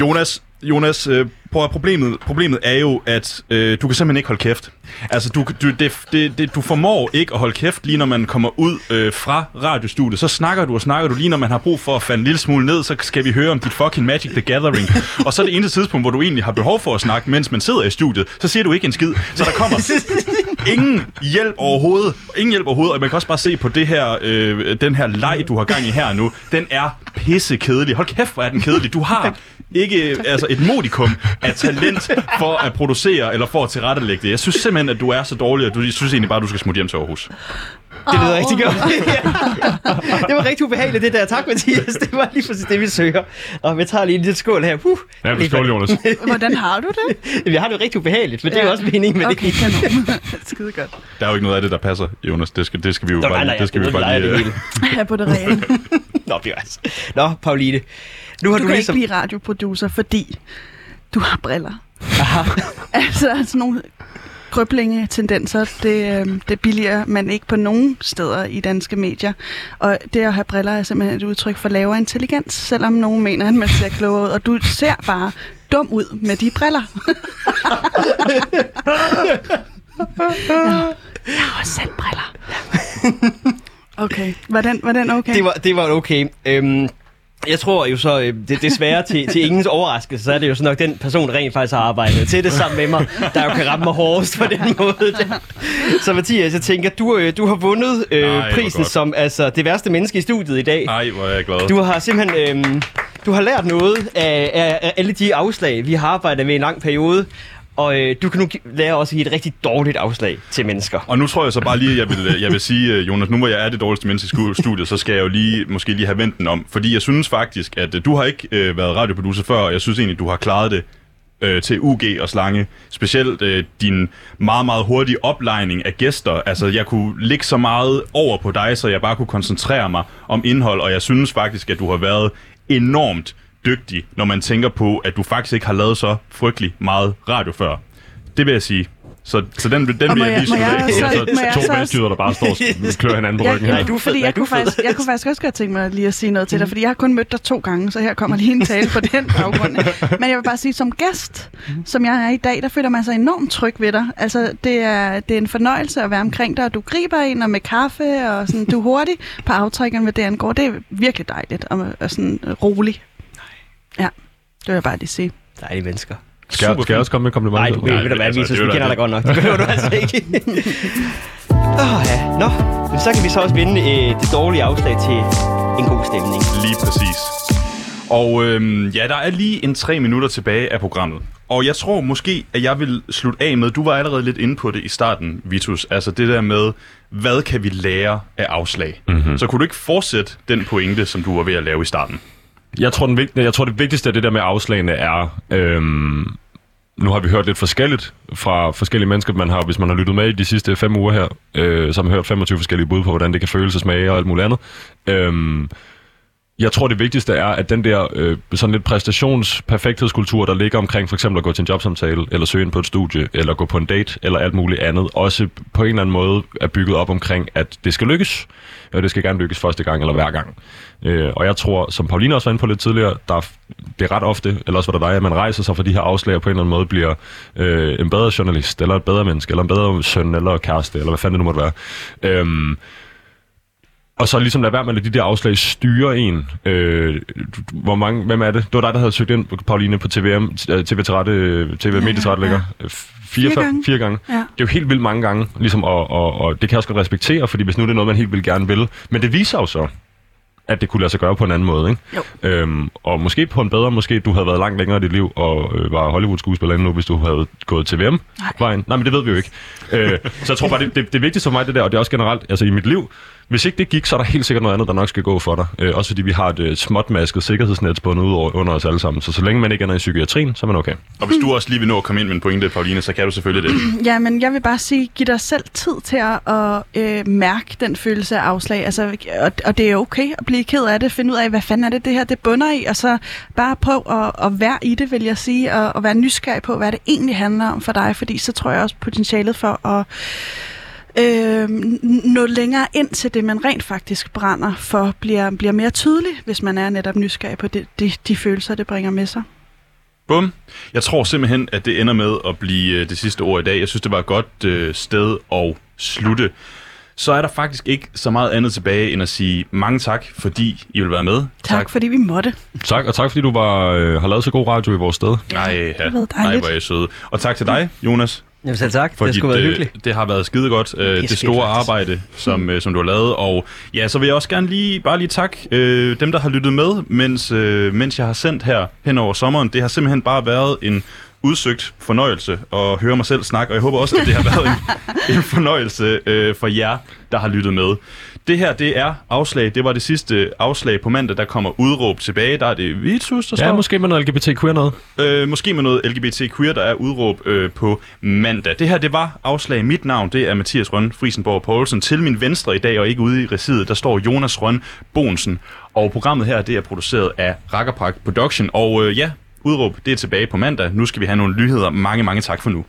[SPEAKER 1] Jonas, Jonas, øh, prøv at problemet, problemet er jo, at øh, du kan simpelthen ikke holde kæft. Altså, du, du, det, det, det, du formår ikke at holde kæft, lige når man kommer ud øh, fra radiostudiet. Så snakker du og snakker du, lige når man har brug for at falde en lille smule ned, så skal vi høre om dit fucking Magic the Gathering. (laughs) og så er det eneste tidspunkt, hvor du egentlig har behov for at snakke, mens man sidder i studiet, så siger du ikke en skid. Så der kommer (laughs) ingen hjælp overhovedet. Ingen hjælp overhovedet, og man kan også bare se på det her, øh, den her leg, du har gang i her nu. Den er pisse kedelig. Hold kæft, hvor er den kedelig. Du har ikke altså et modikum af talent for at producere eller for at tilrettelægge det. Jeg synes simpelthen, at du er så dårlig, at du jeg synes egentlig bare, at du skal smutte hjem til Aarhus.
[SPEAKER 4] Det lyder rigtig godt. (laughs) det var rigtig ubehageligt, det der. Tak, Mathias. Det var lige præcis det, vi søger. Og vi tager lige en lille skål her. Uh,
[SPEAKER 2] Ja, men skål, Jonas. (laughs)
[SPEAKER 3] Hvordan har du det?
[SPEAKER 4] Vi har det jo rigtig ubehageligt, men det er jo
[SPEAKER 3] Ja.
[SPEAKER 4] også meningen med
[SPEAKER 3] Okay,
[SPEAKER 4] det. (laughs)
[SPEAKER 3] Skide godt.
[SPEAKER 1] Der er jo ikke noget af det, der passer, Jonas. Det skal, det skal vi jo
[SPEAKER 4] Nå,
[SPEAKER 1] bare,
[SPEAKER 4] nej, nej,
[SPEAKER 1] det skal vi
[SPEAKER 4] jeg
[SPEAKER 1] bare lige...
[SPEAKER 4] det
[SPEAKER 1] øh,
[SPEAKER 4] hele.
[SPEAKER 3] Her på det rene.
[SPEAKER 4] Nå, det er altså. Nå, Pauline. Nu har
[SPEAKER 3] Du
[SPEAKER 4] du,
[SPEAKER 3] kan
[SPEAKER 4] ligesom...
[SPEAKER 3] ikke blive radioproducer, fordi du har briller. (laughs) altså, sådan nogle krøblinge tendenser, det, øh, det billiger man ikke på nogen steder i danske medier. Og det at have briller er simpelthen et udtryk for lavere intelligens, selvom nogen mener, at man ser klogere ud. Og du ser bare dum ud med de briller. (laughs) Jeg har også selv briller. (laughs) Okay, var den, var den okay?
[SPEAKER 4] Det var, det var okay. Øhm, jeg tror jo så, øh, det, desværre til, til ingens overraskelse, så er det jo så nok den person, der rent faktisk har arbejdet til det sammen med mig, der jo kan ramme mig hårdest på den måde. Der. Så Mathias, jeg tænker, du, øh, du har vundet øh,
[SPEAKER 1] Ej, hvor
[SPEAKER 4] prisen som altså, det værste menneske i studiet i dag.
[SPEAKER 1] Ej, hvor er jeg glad.
[SPEAKER 4] Du har simpelthen øh, du har lært noget af, af, af alle de afslag, vi har arbejdet med i en lang periode. Og øh, du kan nu lære også at give et rigtig dårligt afslag til mennesker.
[SPEAKER 1] Og nu tror jeg så bare lige, jeg vil, jeg vil sige, øh, Jonas, nu hvor jeg er det dårligste menneske i studiet, så skal jeg jo lige, måske lige have vendt den om. Fordi jeg synes faktisk, at øh, du har ikke øh, været radioproducer før, og jeg synes egentlig, du har klaret det øh, til UG og Slange. Specielt øh, din meget, meget hurtige oplejning af gæster. Altså, jeg kunne ligge så meget over på dig, så jeg bare kunne koncentrere mig om indhold, og jeg synes faktisk, at du har været enormt dygtig, når man tænker på, at du faktisk ikke har lavet så frygtelig meget radio før. Det vil jeg sige. Så, så den, den
[SPEAKER 3] Og
[SPEAKER 1] vil jeg lige slutte af.
[SPEAKER 3] så-
[SPEAKER 1] Altså,
[SPEAKER 3] må jeg
[SPEAKER 2] To
[SPEAKER 3] så
[SPEAKER 2] valgtyder, der bare står og (laughs) klør hinanden på ryggen
[SPEAKER 3] ja,
[SPEAKER 2] her.
[SPEAKER 4] du
[SPEAKER 3] fordi jeg kunne, faktisk, jeg kunne faktisk også godt tænke mig lige at sige noget til dig, fordi jeg har kun mødt dig to gange, så her kommer lige en tale på den (laughs) baggrund. Men jeg vil bare sige, som gæst, som jeg er i dag, der føler man sig enormt tryg ved dig. Altså, det er, det er en fornøjelse at være omkring dig, og du griber en og med kaffe, og sådan, du er hurtig på aftrækkeren, hvad det angår. Det er virkelig dejligt og, og sådan rolig. Ja, det vil jeg bare lige sige.
[SPEAKER 4] Dejlige mennesker.
[SPEAKER 2] Skal, jeg- skal jeg også komme med et kompliment?
[SPEAKER 4] Nej, du
[SPEAKER 1] Nej,
[SPEAKER 4] ved, du hvad,
[SPEAKER 1] altså,
[SPEAKER 4] vi,
[SPEAKER 1] det
[SPEAKER 4] vi
[SPEAKER 1] er
[SPEAKER 4] kender dig godt nok. Det behøver du altså ikke. (laughs) Åh ja, nå. Men så kan vi så også vinde øh, det dårlige afslag til en god stemning.
[SPEAKER 1] Lige præcis. Og øhm, ja, der er lige en tre minutter tilbage af programmet. Og jeg tror måske, at jeg vil slutte af med, du var allerede lidt inde på det i starten, Vitus, altså det der med, hvad kan vi lære af afslag? Mm-hmm. Så kunne du ikke fortsætte den pointe, som du var ved at lave i starten?
[SPEAKER 2] Jeg tror, den vigt, jeg tror, det vigtigste af det der med afslagene er... Øhm, nu har vi hørt lidt forskelligt fra forskellige mennesker, man har, hvis man har lyttet med i de sidste fem uger her, øh, så har man hørt 25 forskellige bud på, hvordan det kan føles og smage og alt muligt andet. Øhm, jeg tror, det vigtigste er, at den der øh, sådan lidt præstationsperfekthedskultur, der ligger omkring for eksempel at gå til en jobsamtale, eller søge ind på et studie, eller gå på en date, eller alt muligt andet, også på en eller anden måde er bygget op omkring, at det skal lykkes, og det skal gerne lykkes første gang eller hver gang. Øh, og jeg tror, som Pauline også var inde på lidt tidligere, der er, det er ret ofte, eller også var det dig, at man rejser sig for de her afslag og på en eller anden måde bliver øh, en bedre journalist, eller et bedre menneske, eller en bedre søn, eller kæreste, eller hvad fanden det nu måtte være. Øh, og så ligesom lade være med at de der afslag styre en. Øh, hvor mange, hvem er det? Det var dig, der havde søgt ind, Pauline, på TVM, øh, TV til rette, TV
[SPEAKER 3] Ja,
[SPEAKER 2] Medietrætlægger.
[SPEAKER 3] ja.
[SPEAKER 2] Fire,
[SPEAKER 3] Fire
[SPEAKER 2] fire,
[SPEAKER 3] gange.
[SPEAKER 2] fire gange.
[SPEAKER 3] Ja.
[SPEAKER 2] Det er jo helt vildt mange gange, ligesom, og, og, og det kan jeg også godt respektere, fordi hvis nu det er noget, man helt vildt gerne vil. Men det viser jo så, at det kunne lade sig gøre på en anden måde. Ikke?
[SPEAKER 3] Jo.
[SPEAKER 2] Øhm, og måske på en bedre, måske du havde været langt længere i dit liv og øh, var Hollywood-skuespiller nu, hvis du havde gået til VM-vejen. Nej, men det ved vi jo ikke. øh, så jeg tror bare, det, det, det vigtigste for mig, det der, og det er også generelt, altså i mit liv, hvis ikke det gik, så er der helt sikkert noget andet, der nok skal gå for dig. Øh, også fordi vi har et øh, småtmasket sikkerhedsnet spundet ud over, under os alle sammen. Så så længe man ikke ender i psykiatrien, så er man okay.
[SPEAKER 1] Og hvis du også lige vil nå at komme ind med en pointe, Pauline, så kan du selvfølgelig det. (clears throat)
[SPEAKER 3] Ja, men jeg vil bare sige, giv dig selv tid til at, at øh, mærke den følelse af afslag. Altså, og, og det er okay at blive ked af det, finde ud af, hvad fanden er det, det her det bunder i, og så bare prøv at, at være i det, vil jeg sige, og, og være nysgerrig på, hvad det egentlig handler om for dig, fordi så tror jeg også potentialet for at øh, nå længere ind til det, man rent faktisk brænder for, bliver, bliver mere tydeligt, hvis man er netop nysgerrig på det, de, de følelser, det bringer med sig.
[SPEAKER 1] Bum. Jeg tror simpelthen, at det ender med at blive øh, det sidste ord i dag. Jeg synes, det var et godt øh, sted at slutte. Så er der faktisk ikke så meget andet tilbage, end at sige mange tak, fordi I vil være med.
[SPEAKER 3] Tak, tak. fordi vi måtte.
[SPEAKER 2] Tak, og tak fordi du var, øh, har lavet så god radio i vores sted.
[SPEAKER 1] Nej, ja.
[SPEAKER 3] det har været
[SPEAKER 1] Nej, hvor er I søde. Og tak til dig, Jonas.
[SPEAKER 4] Jamen selv tak.
[SPEAKER 1] For
[SPEAKER 4] det skulle være hyggeligt.
[SPEAKER 1] det har været skide godt, øh, det,
[SPEAKER 4] skide
[SPEAKER 1] store
[SPEAKER 4] faktisk.
[SPEAKER 1] arbejde, som, øh, som du har lavet. Og ja, så vil jeg også gerne lige, bare lige takke øh, dem, der har lyttet med, mens, øh, mens jeg har sendt her hen over sommeren. Det har simpelthen bare været en udsøgt fornøjelse at høre mig selv snakke, og jeg håber også, at det har været en, (laughs) en fornøjelse øh, for jer, der har lyttet med. Det her, det er afslag. Det var det sidste afslag på mandag, der kommer udråb tilbage. Der er det Vitus, der
[SPEAKER 2] Ja,
[SPEAKER 1] står.
[SPEAKER 2] måske med noget LGBTQ noget.
[SPEAKER 1] Øh, måske med noget LGBT queer, der er udråb øh, på mandag. Det her, det var afslag. Mit navn, det er Mathias Røn Friesenborg Poulsen. Til min venstre i dag, og ikke ude i residet, der står Jonas Røn Bonsen. Og programmet her, det er produceret af Rakkerpark Production. Og øh, ja, udråb, det er tilbage på mandag. Nu skal vi have nogle nyheder. Mange, mange tak for nu.